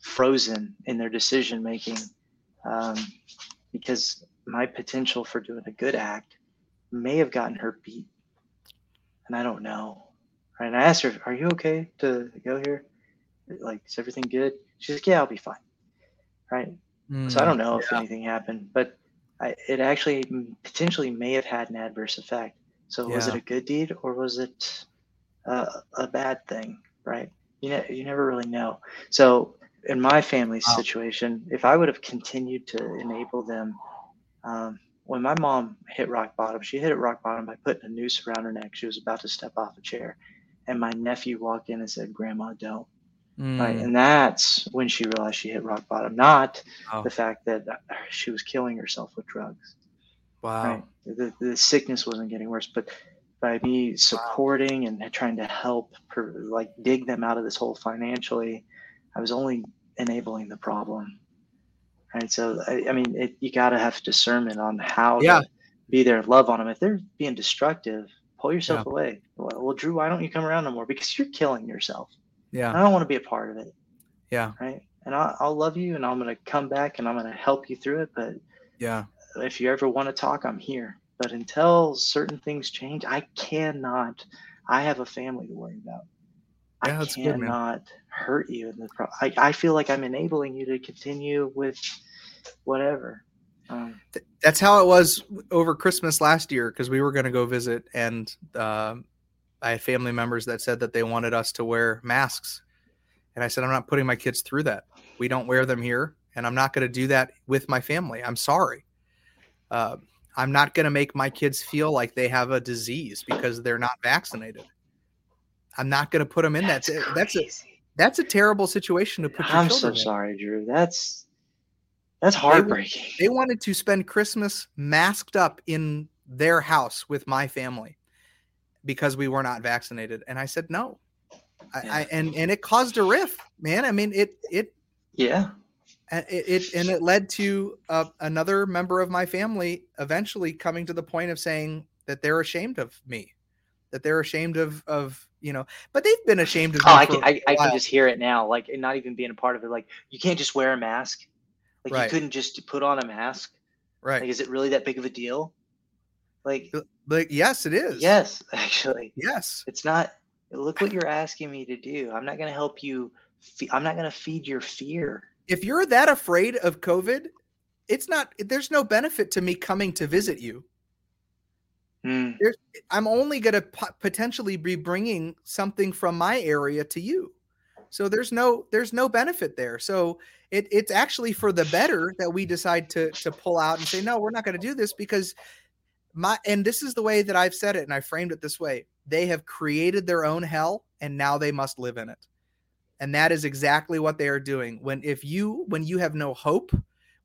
frozen in their decision making um, because my potential for doing a good act may have gotten her beat. And I don't know. Right. And I asked her, Are you okay to go here? Like, is everything good? She's like, Yeah, I'll be fine. Right? Mm, So I don't know if anything happened, but I, it actually potentially may have had an adverse effect. So was it a good deed or was it uh, a bad thing? Right? You know, you never really know. So in my family's Wow. situation, if I would have continued to enable them, um, when my mom hit rock bottom, she hit it rock bottom by putting a noose around her neck. She was about to step off a chair, and my nephew walked in and said, "Grandma, don't." Right, Mm, and that's when she realized she hit rock bottom, not Wow. the fact that uh, she was killing herself with drugs. wow. Right, the, the sickness wasn't getting worse, but by me supporting and trying to help, per, like dig them out of this hole financially, I was only enabling the problem. Right, so I, I mean, it, you got to have discernment on how Yeah. to be there, love on them. If they're being destructive, pull yourself away. Well, well, Drew, why don't you come around no more? Because you're killing yourself. Yeah. I don't want to be a part of it Yeah. right? And I'll, I'll love you, and I'm gonna come back, and I'm gonna help you through it. But Yeah. if you ever want to talk, I'm here. But until certain things change, I cannot. I have a family to worry about. Yeah, I that's good, cannot hurt you in the pro- I, I feel like I'm enabling you to continue with whatever. Um, Th- That's how it was over Christmas last year because we were going to go visit, and um, I had family members that said that they wanted us to wear masks, and I said I'm not putting my kids through that. We don't wear them here, and I'm not going to do that with my family. I'm sorry. Uh, I'm not going to make my kids feel like they have a disease because they're not vaccinated. I'm not going to put them in that. that's That's a that's a terrible situation to put your I'm so in. sorry, Drew. That's that's heartbreaking. they wanted to spend Christmas masked up in their house with my family because we were not vaccinated. And I said no. I, Yeah. I and and it caused a rift, man. I mean, it it yeah. it, it and it led to uh, another member of my family eventually coming to the point of saying that they're ashamed of me, that they're ashamed of of you know, but they've been ashamed of me Oh, I can I, I can just hear it now. Like and not even being a part of it. Like you can't just wear a mask. Like Right. you couldn't just put on a mask. right. Like is it really that big of a deal? Like Like yes, it is. yes, actually, Yes. it's not. Look what you're asking me to do. I'm not going to help you. Fe- I'm not going to feed your fear. if you're that afraid of COVID, it's not. There's no benefit to me coming to visit you. Hmm. I'm only going to po- potentially be bringing something from my area to you. So there's no there's no benefit there. So it, it's actually for the better that we decide to to pull out and say no, we're not going to do this because my and this is the way that I've said it and I framed it this way. They have created their own hell and now they must live in it. And that is exactly what they are doing. When if you when you have no hope,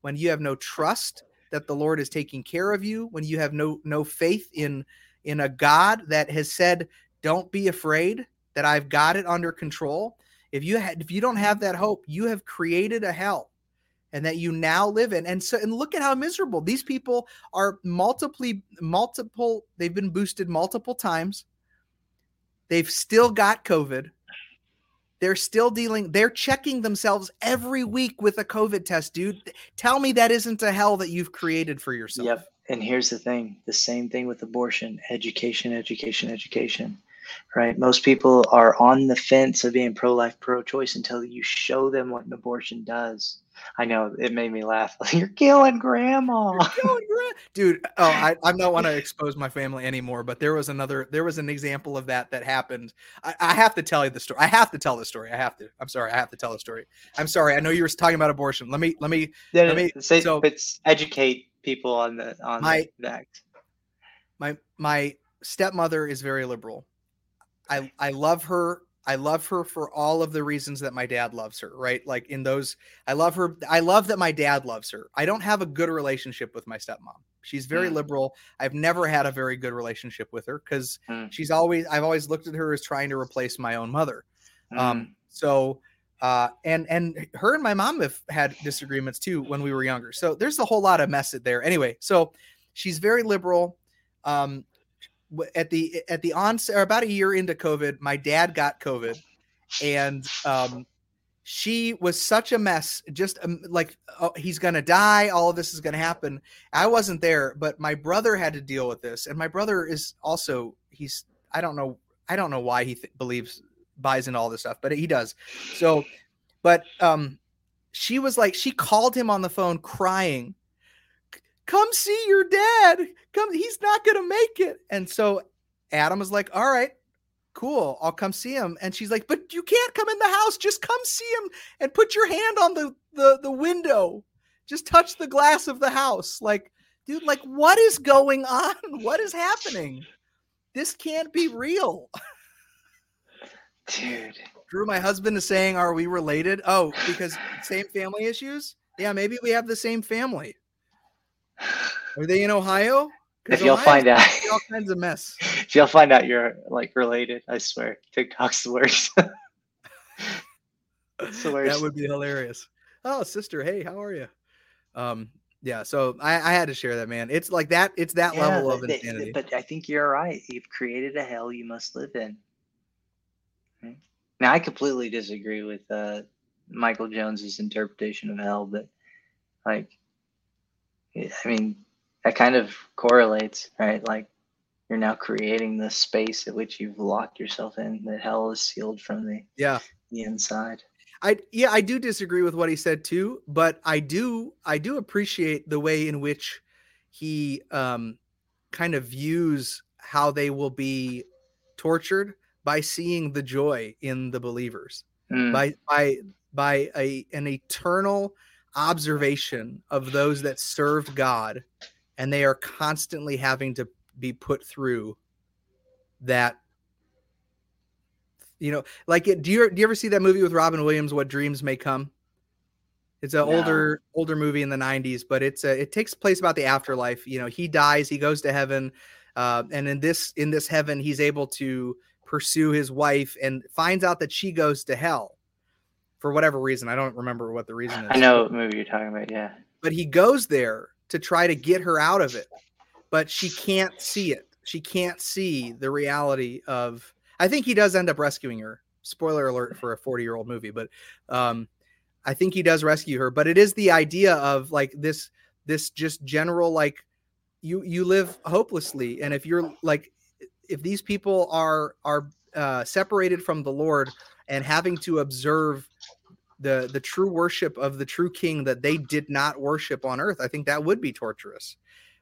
when you have no trust that the Lord is taking care of you, when you have no no faith in in a God that has said, "Don't be afraid, that I've got it under control." If you had if you don't have that hope, you have created a hell and that you now live in. And so and look at how miserable these people are multiply multiple they've been boosted multiple times. They've still got COVID. They're still dealing, they're checking themselves every week with a COVID test, dude. Tell me that isn't a hell that you've created for yourself. Yep. And here's the thing: the same thing with abortion, education, education, education. Right. Most people are on the fence of being pro-life, pro-choice until you show them what an abortion does. I know it made me laugh. You're killing grandma. Going gra- dude oh i i don't want to expose my family anymore but there was another there was an example of that that happened I, I have to tell you the story i have to tell the story i have to i'm sorry i have to tell the story i'm sorry i know you were talking about abortion let me let me Then Let me- say, so- it's educate people on the on My- the fact. my my stepmother is very liberal i i love her i love her for all of the reasons that my dad loves her right? Like in those i love her i love that my dad loves her. I don't have a good relationship with my stepmom. She's very Mm. liberal. I've never had a very good relationship with her because Mm. she's always i've always looked at her as trying to replace my own mother. Mm. um so uh and and her and my mom have had disagreements too when we were younger. So there's a whole lot of mess there. Anyway so she's very liberal um at the at the onset or about a year into covid my dad got covid. And um she was such a mess just um, like oh, he's gonna die all of this is gonna happen. I wasn't there but my brother had to deal with this. And my brother is also he's i don't know i don't know why he th- believes buys into all this stuff but he does. So but um she was like, she called him on the phone crying, come see your dad. Come, he's not gonna make it. And so Adam is like, All right, cool, I'll come see him. And she's like, But you can't come in the house, just come see him and put your hand on the the, the window. Just touch the glass of the house. Like, dude, like what is going on? What is happening? This can't be real. Dude. Drew, my husband is saying, Are we related? Oh, because same family issues? Yeah, maybe we have the same family. Are they in Ohio? If you'll find out, all kinds of mess. If you'll find out you're like related, I swear, TikTok's the worst. the worst. That would be hilarious. Oh, sister, hey, how are you? Um, yeah. So I, I had to share that, man. It's like that. It's that yeah, level of insanity. But I think you're right. You've created a hell you must live in. Now, I completely disagree with uh, Michael Jones's interpretation of hell, but like, I mean, that kind of correlates, right? Like, you're now creating the space at which you've locked yourself in. That hell is sealed from the yeah the inside. I yeah, I do disagree with what he said too, but I do I do appreciate the way in which he um kind of views how they will be tortured by seeing the joy in the believers. Mm. By by by a an eternal observation of those that served God and they are constantly having to be put through that you know like it, do you do you ever see that movie with Robin Williams what dreams may come? It's an older older movie in the 90s but it's a, it takes place about the afterlife you know he dies he goes to heaven uh, and in this in this heaven he's able to pursue his wife and finds out that she goes to hell for whatever reason i don't remember what the reason is i know what movie you're talking about yeah but he goes there to try to get her out of it, but she can't see it. She can't see the reality of. I think he does end up rescuing her. Spoiler alert for a 40 year old movie, but um, I think he does rescue her. But it is the idea of like this, this just general like you you live hopelessly, and if you're like if these people are are uh, separated from the Lord and having to observe the the true worship of the true king that they did not worship on earth i think that would be torturous.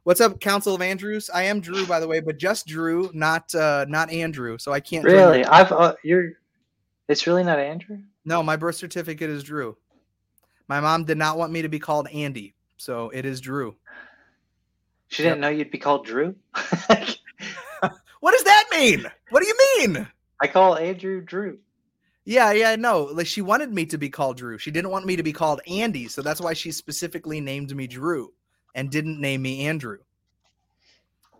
What's up council of andrews? I am drew by the way but just drew not uh not andrew so i can't really? i've uh, you're it's really not andrew? No my birth certificate is drew. My mom did not want me to be called andy so it is drew. She didn't yep. know you'd be called drew? What does that mean? What do you mean? I call andrew drew yeah, yeah, no. Like she wanted me to be called Drew. She didn't want me to be called Andy, so that's why she specifically named me Drew and didn't name me Andrew.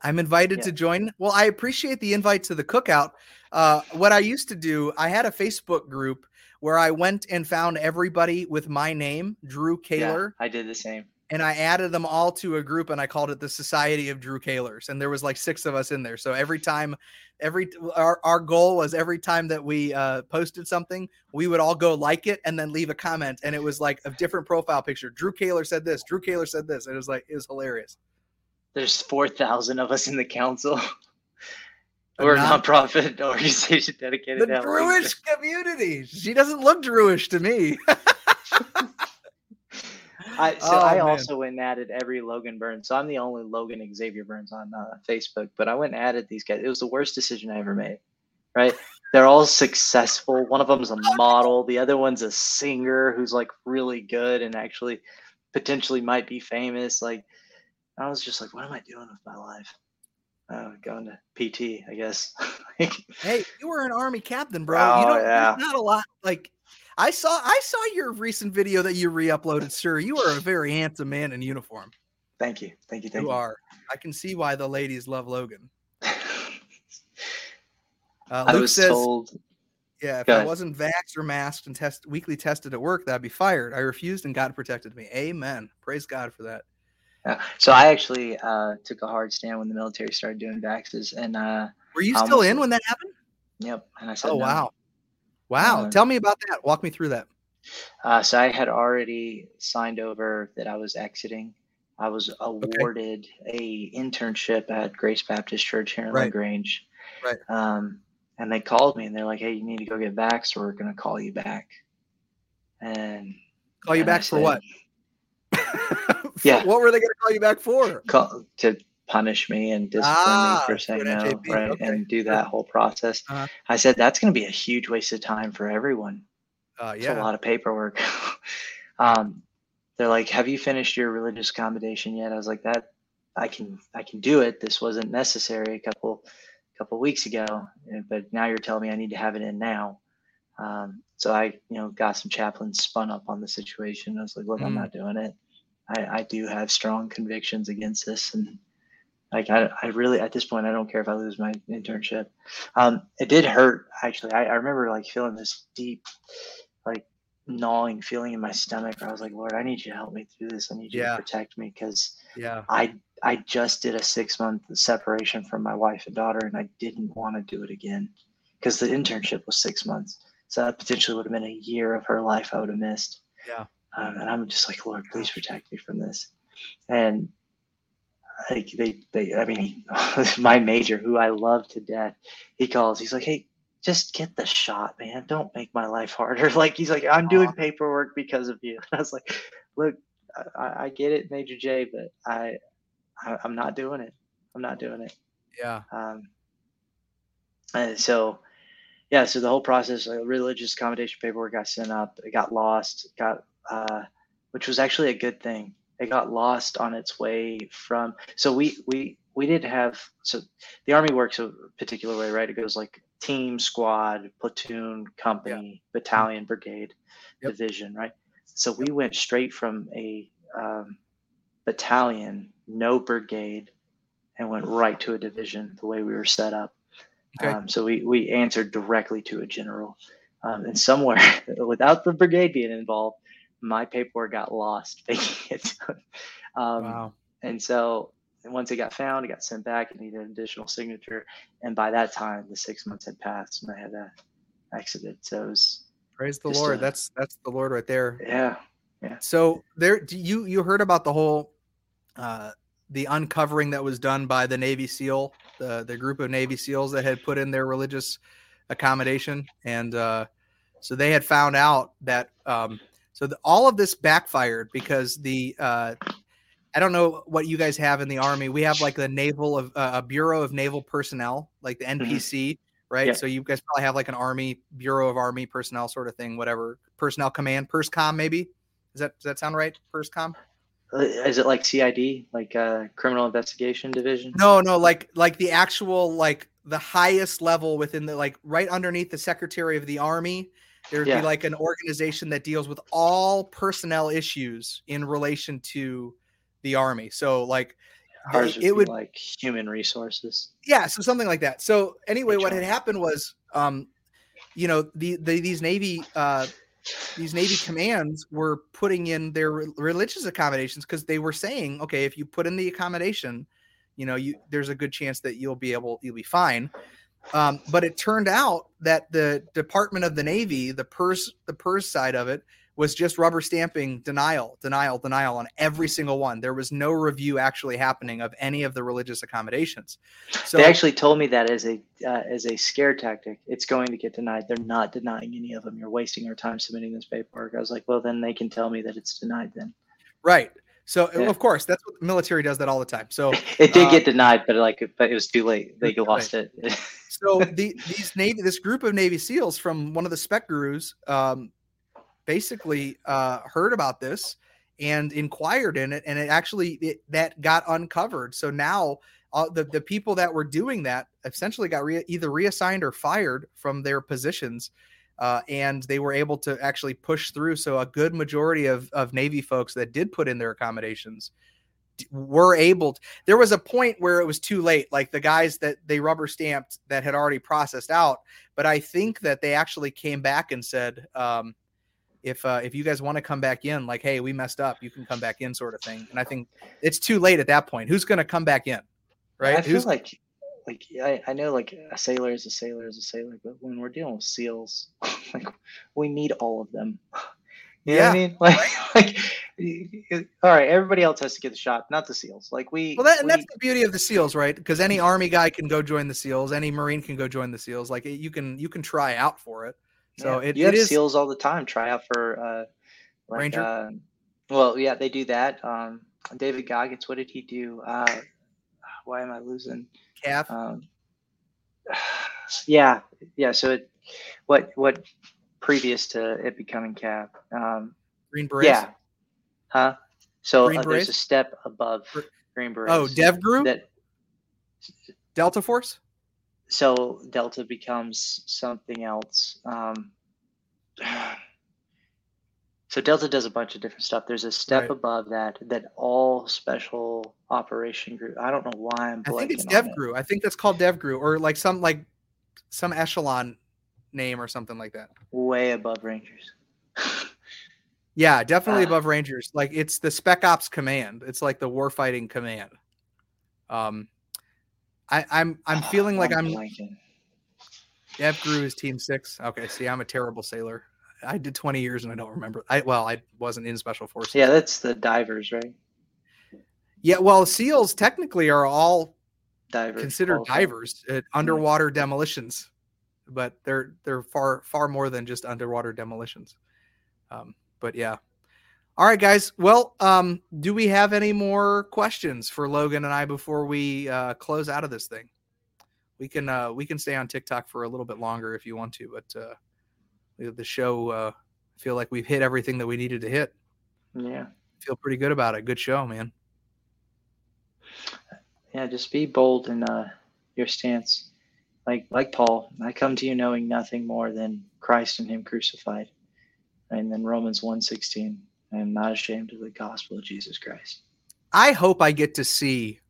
I'm invited yeah. to join. Well, I appreciate the invite to the cookout. Uh, what I used to do, I had a Facebook group where I went and found everybody with my name, Drew Koehler. Yeah, I did the same and I added them all to a group and I called it the Society of Drew Koehlers. And there was like six of us in there. So every time, every our, our goal was every time that we uh, posted something, we would all go like it and then leave a comment. And it was like a different profile picture. Drew Koehler said this, Drew Koehler said this. And it was like, it was hilarious. There's 4,000 of us in the council. We're a nonprofit organization dedicated the to Druish community. She doesn't look Druish to me. I so oh, I man. also went and added every Logan Burns. So I'm the only Logan Xavier Burns on uh, Facebook, but I went and added these guys. It was the worst decision I ever made. Right? They're all successful. One of them's a model. The other one's a singer who's like really good and actually potentially might be famous. Like I was just like, what am I doing with my life? Uh, going to PT, I guess. hey, you were an army captain, bro. Oh, you don't. Yeah. Not a lot. Like I saw I saw your recent video that you re-uploaded, sir. You are a very handsome man in uniform. Thank you. Thank you. Thank you. You are. I can see why the ladies love Logan. Uh, I was says, told. Yeah, if I wasn't vaxxed or masked and test weekly tested at work, that'd be fired. I refused, and God protected me. Amen. Praise God for that. Yeah. So I actually uh, took a hard stand when the military started doing vaxes, and uh, were you still in when that happened? Yep. And I said, "Oh no. wow." Wow. Uh, Tell me about that. Walk me through that. Uh, so I had already signed over that I was exiting. I was awarded okay. a internship at Grace Baptist Church here in right. LaGrange. Right. Um, and they called me and they're like, "Hey, you need to go get vaxxed, or we're gonna call you back." And Call you And back for what? Yeah. What were they going to call you back for? Call, to punish me and discipline Ah, me for saying no, NJP, right? okay, And do that whole process. Uh-huh. I said that's going to be a huge waste of time for everyone. Uh, It's a lot of paperwork. um, they're like, "Have you finished your religious accommodation yet?" I was like, "That I can, I can do it. This wasn't necessary a couple, couple weeks ago, eh, but now you're telling me I need to have it in now." Um, so I, you know, got some chaplains spun up on the situation. I was like, "Look, I'm Mm. not doing it. I, I do have strong convictions against this, and like I, I really at this point I don't care if I lose my internship. Um, it did hurt actually. I, I remember like feeling this deep, like gnawing feeling in my stomach. Where I was like, Lord, I need you to help me through this. I need you Yeah. to protect me because Yeah. I I just did a six month separation from my wife and daughter, and I didn't want to do it again because the internship was six months. So that potentially would have been a year of her life I would have missed. Yeah. Um, and I'm just like, Lord, please protect me from this. And like they, they, I mean, my major, who I love to death, he calls. He's like, Hey, just get the shot, man. Don't make my life harder. Like he's like, I'm doing paperwork because of you. I was like, Look, I, I get it, Major J, but I, I, I'm not doing it. I'm not doing it. Yeah. Um, and so, yeah, so the whole process, like religious accommodation paperwork got sent up, it got lost, got, uh, which was actually a good thing. It got lost on its way from. So we we we did have. So the army works a particular way, right? It goes like team, squad, platoon, company, battalion, brigade, Yep. division, right? So we went straight from a um, battalion, no brigade, and went right to a division the way we were set up. Okay. Um, so we, we answered directly to a general. Um, and somewhere, without the brigade being involved, my paperwork got lost it. um, wow. And so once it got found, it got sent back. It needed an additional signature. And by that time, the six months had passed and I had exit it. So it was, Praise the Lord. a- that's that's the Lord right there. yeah. Yeah. So there, do you you heard about the whole, uh, the uncovering that was done by the Navy SEAL, the the group of Navy SEALs that had put in their religious accommodation, and uh, so they had found out that um, so the, all of this backfired because the uh, I don't know what you guys have in the army. We have like the naval of uh, a bureau of naval personnel, like the NPC, right? Yeah. So you guys probably have like an army bureau of army personnel sort of thing, whatever personnel command, PERSCOM maybe. Does that does that sound right? PERSCOM? Uh, Is it like CID, like uh, criminal investigation division? No, no, like like the actual like the highest level within the like right underneath the Secretary of the Army. There'd Yeah. be like an organization that deals with all personnel issues in relation to the army. So like Ours would it be would like human resources. yeah so something like that so anyway what had happened was um you know the, the these navy uh these navy commands were putting in their re- religious accommodations because they were saying okay if you put in the accommodation you know you there's a good chance that you'll be able you'll be fine um, but it turned out that the department of the navy the purse the purse side of it was just rubber stamping denial denial denial on every single one there was no review actually happening of any of the religious accommodations so they actually told me that as a uh, as a scare tactic. It's going to get denied. They're not denying any of them. You're wasting your time submitting this paperwork. I was like, well, then they can tell me that it's denied. Then Right. So Yeah. of course that's what the military does that all the time. So it did Uh, get denied, but like, but it was too late. They too lost it. so the these navy this group of Navy SEALs from one of the spec gurus um, basically uh, heard about this and inquired in it, and it actually it, that got uncovered. So now uh, the the people that were doing that essentially got re- either reassigned or fired from their positions. Uh, and they were able to actually push through. So a good majority of, of Navy folks that did put in their accommodations were able. To, there was a point where it was too late. Like the guys that they rubber stamped that had already processed out. But I think that they actually came back and said, um, if uh, if you guys want to come back in, like, hey, we messed up, you can come back in, sort of thing. And I think it's too late at that point. Who's going to come back in, right? I feel Who's like, like I, I know like a sailor is a sailor is a sailor, but when we're dealing with seals, like we need all of them. You know what I mean? Like, like, all right, everybody else has to get the shot, not the seals. Like we, Well, that, and we- that's the beauty of the SEALs, right? Because any Army guy can go join the SEALs, any Marine can go join the SEALs. Like you can you can try out for it. So yeah, it, you it have is seals all the time. Try out for uh, Like, Ranger? Uh, well, yeah, they do that. Um, David Goggins, what did he do? Uh, why am I losing? Calf. Um, yeah, yeah. So it, what what previous to it becoming cap? Um, Green Berets. yeah, huh? So uh, there's a step above Gr- Green Berets. Oh, DevGru. that Delta Force. so Delta becomes something else. Um, so Delta does a bunch of different stuff. There's a step Right. above that that all special operation group. I don't know why I'm. Blanking. I think it's on it. I think that's called DevGru or like some like some echelon name or something like that. Way above Rangers. Yeah, definitely Ah. above Rangers. Like it's the Spec Ops command. It's like the warfighting command. Um, I, I'm I'm feeling like I'm blanking. DevGru is Team Six. Okay, see, I'm a terrible sailor. I did 20 years and I don't remember. I well, I wasn't in Special Forces. Yeah, that's the divers, right? Yeah, well, SEALs technically are all Divers. considered also. divers at underwater demolitions, but they're they're far far more than just underwater demolitions. Um, but yeah. All right, guys. Well, um, do we have any more questions for Logan and I before we uh, close out of this thing? We can uh, we can stay on TikTok for a little bit longer if you want to, but uh, the- show uh, I feel like we've hit everything that we needed to hit. Yeah. Feel pretty good about it. Good show, man. Yeah, just be bold in uh, your stance. Like like Paul, I come to you knowing nothing more than Christ and Him crucified. And then Romans 1.16, I am not ashamed of the gospel of Jesus Christ. I hope I get to see.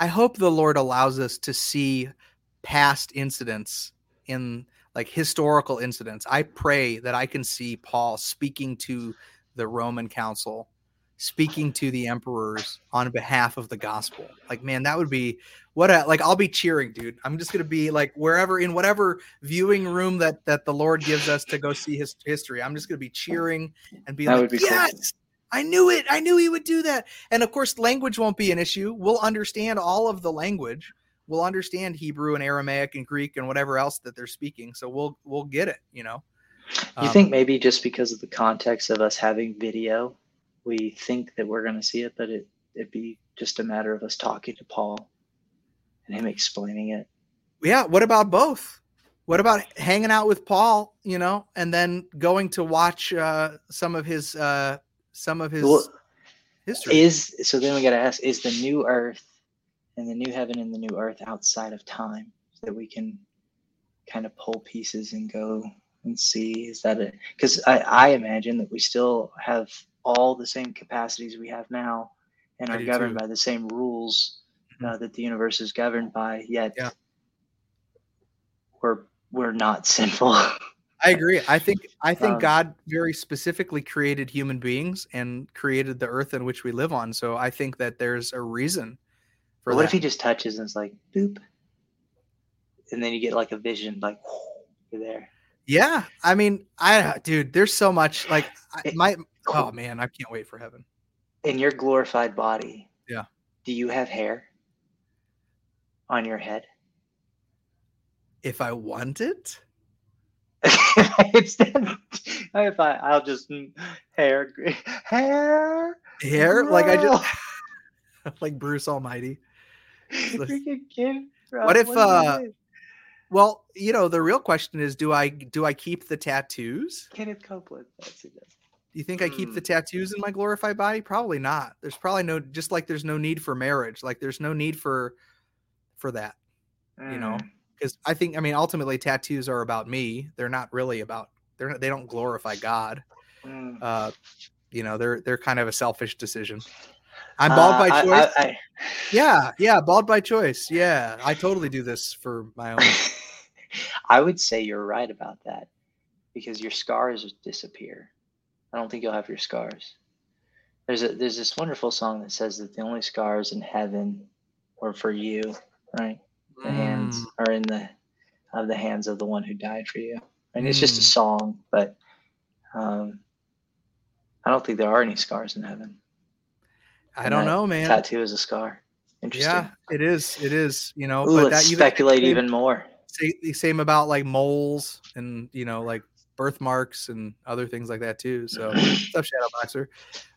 I hope the Lord allows us to see past incidents in like historical incidents. I pray that I can see Paul speaking to the Roman council, speaking to the emperors on behalf of the gospel. Like, man, that would be what a like I'll be cheering, dude. I'm just gonna be like wherever in whatever viewing room that that the Lord gives us to go see his history. I'm just gonna be cheering and be That like, be cool. yes, I knew it. I knew he would do that. And of course, language won't be an issue. We'll understand all of the language. We'll understand Hebrew and Aramaic and Greek and whatever else that they're speaking. So we'll we'll get it. You know. You Um, think maybe just because of the context of us having video, we think that we're going to see it, but it, it'd be just a matter of us talking to Paul and him explaining it. Yeah. What about both? What about hanging out with Paul? You know, and then going to watch uh, some of his uh, some of his Well, history. is so then we got to ask is the new earth and the new heaven and the new earth outside of time so that we can kind of pull pieces and go and see is that it because I, I imagine that we still have all the same capacities we have now and are governed too. by the same rules uh, that the universe is governed by yet Yeah. we're we're not sinful I agree. I think I think Um, God very specifically created human beings and created the earth in which we live on. So I think that there's a reason for what that. if he just touches and it's like boop and then you get like a vision like you're there Yeah, I mean, I dude, there's so much like I, It- my oh man, I can't wait for heaven. in your glorified body, Yeah. do you have hair on your head? If I want it, Instead, if I, I'll just mm, hair, hair. hair like I just like Bruce Almighty. Freaking kid, bro, What if, do you uh. Well, you know, the real question is, do I do I keep the tattoos? Kenneth Copeland? That's who does. Do you think I keep the Hmm. tattoos in my glorified body? Probably not. There's probably no just like there's no need for marriage. Like there's no need for for that. You know, Mm. because I think I mean ultimately tattoos are about me. They're not really about they're not, they don't glorify God. Mm. Uh, you know, they're they're kind of a selfish decision. I'm bald Uh, by I- choice. I- I- yeah, yeah, bald by choice. Yeah, I totally do this for my own. I would say you're right about that because your scars disappear. I don't think you'll have your scars. There's a there's this wonderful song that says that the only scars in heaven were for you, right? The hands Mm, are in the of the hands of the one who died for you. And it's just a Mm. song, but um, I don't think there are any scars in heaven. I And don't know, man. Tattoo is a scar. Interesting. Yeah, it is. It is. You know, Ooh, but let's that even speculate same- even more. say the same about like moles and you know like birthmarks and other things like that too. So, stuff Shadow Boxer.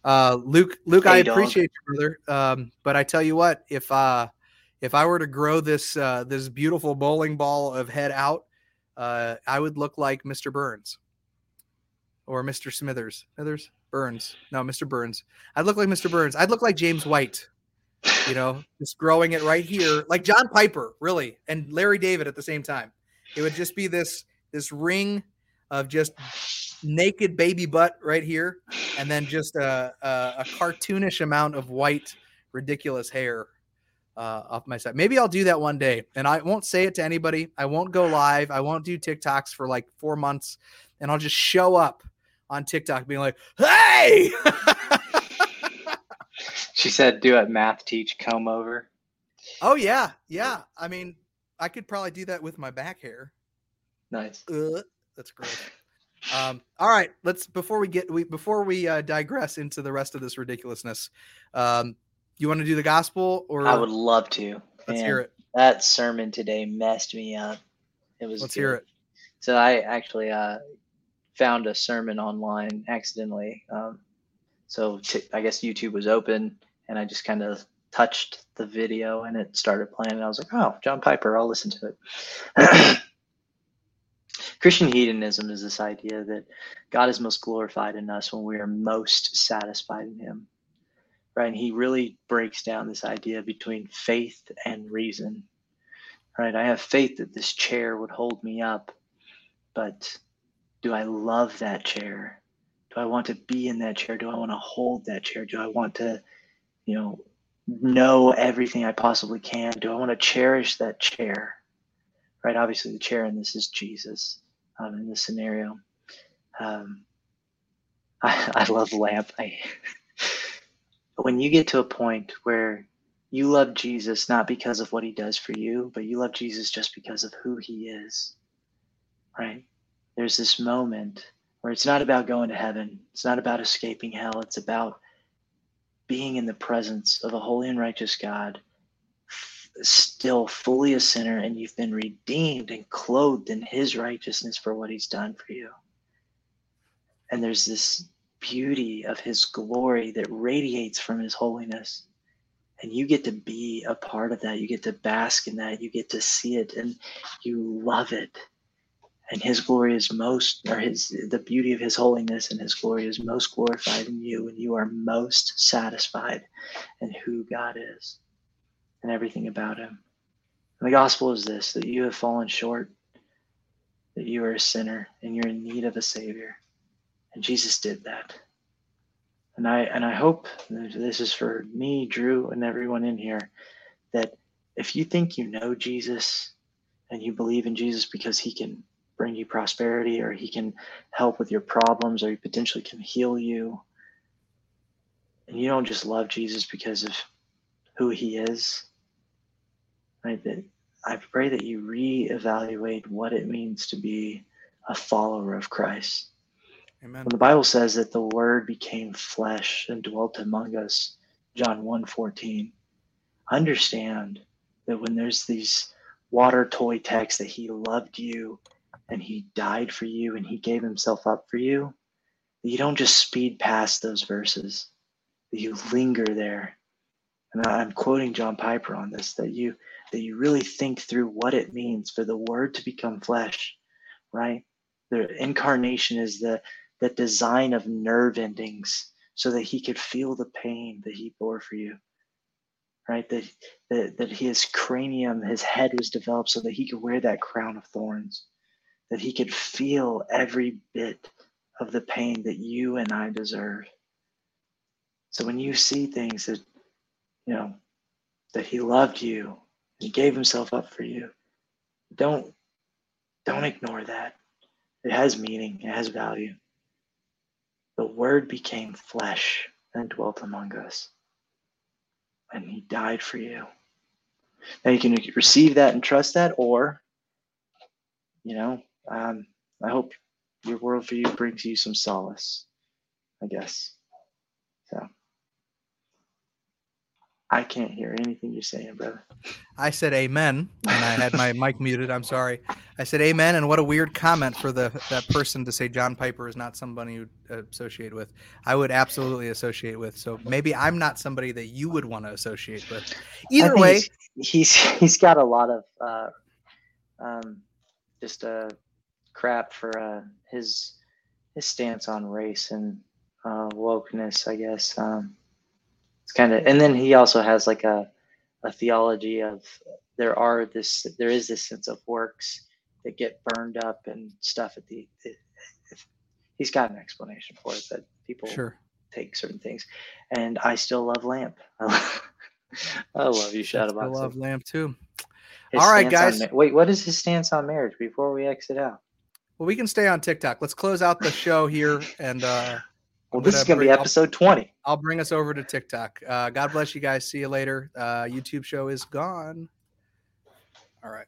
Uh, Luke, Luke, hey, I dog. appreciate you, brother. Um, but I tell you what, if uh, if I were to grow this uh, this beautiful bowling ball of head out, uh, I would look like Mr. Burns or Mr. Smithers. Smithers Burns. No, Mr. Burns. I'd look like Mr. Burns. I'd look like James White. You know, just growing it right here, like John Piper, really, and Larry David at the same time. It would just be this this ring of just naked baby butt right here, and then just a, a, a cartoonish amount of white, ridiculous hair uh, off my side. Maybe I'll do that one day, and I won't say it to anybody. I won't go live. I won't do TikToks for like four months, and I'll just show up on TikTok being like, "Hey." she said, "Do it, math teach comb over." Oh yeah, yeah. I mean, I could probably do that with my back hair. Nice. Uh, that's great. Um, all right, let's before we get we before we uh, digress into the rest of this ridiculousness. Um, you want to do the gospel or I would love to. Let's Man, hear it. That sermon today messed me up. It was Let's good. hear it. So I actually uh, found a sermon online accidentally. Um, so I guess YouTube was open and I just kind of touched the video and it started playing and I was like, "Oh, John Piper, I'll listen to it." Christian hedonism is this idea that God is most glorified in us when we are most satisfied in Him. Right? And he really breaks down this idea between faith and reason. Right? I have faith that this chair would hold me up, but do I love that chair? Do I want to be in that chair? Do I want to hold that chair? Do I want to, you know, know everything I possibly can? Do I want to cherish that chair? Right? Obviously, the chair in this is Jesus um, in this scenario. Um, I, I love lamp. I, when you get to a point where you love Jesus not because of what he does for you, but you love Jesus just because of who he is, right? There's this moment where it's not about going to heaven, it's not about escaping hell, it's about being in the presence of a holy and righteous God still fully a sinner and you've been redeemed and clothed in his righteousness for what he's done for you. And there's this beauty of his glory that radiates from his holiness. And you get to be a part of that. You get to bask in that. You get to see it and you love it. And his glory is most, or his, the beauty of his holiness and his glory is most glorified in you and you are most satisfied in who God is and everything about him. And the gospel is this that you have fallen short, that you are a sinner and you're in need of a savior. And Jesus did that. And I and I hope this is for me, Drew, and everyone in here, that if you think you know Jesus and you believe in Jesus because he can bring you prosperity or he can help with your problems or he potentially can heal you, and you don't just love Jesus because of who he is, right? That I pray that you reevaluate what it means to be a follower of Christ. Amen. When the Bible says that the word became flesh and dwelt among us, John 1 14, understand that when there's these water toy texts that he loved you and he died for you and he gave himself up for you, you don't just speed past those verses, that you linger there. And I'm quoting John Piper on this, that you that you really think through what it means for the word to become flesh, right? The incarnation is the the design of nerve endings so that he could feel the pain that he bore for you. Right? That, that that his cranium, his head was developed so that he could wear that crown of thorns, that he could feel every bit of the pain that you and I deserve. So when you see things that, you know, that he loved you he gave himself up for you. Don't don't ignore that. It has meaning, it has value. The word became flesh and dwelt among us. And he died for you. Now you can receive that and trust that, or, you know, um, I hope your worldview brings you some solace, I guess. So. I can't hear anything you're saying, brother. I said amen, and I had my mic muted. I'm sorry. I said amen, and what a weird comment for the that person to say John Piper is not somebody you associate with. I would absolutely associate with. So maybe I'm not somebody that you would want to associate with. Either way, he's, he's he's got a lot of uh, um, just uh, crap for uh, his his stance on race and uh, wokeness, I guess. Um, it's kind of, and then he also has like a a theology of there are this there is this sense of works that get burned up and stuff at the. It, he's got an explanation for it that people sure take certain things, and I still love Lamp. I love you, Shadowbox. I love Lamp too. His All right, guys. On, wait, what is his stance on marriage before we exit out? Well, we can stay on TikTok. Let's close out the show here and uh well, this is going to be episode I'll, 20. I'll bring us over to TikTok. Uh, God bless you guys. See you later. Uh, YouTube show is gone. All right.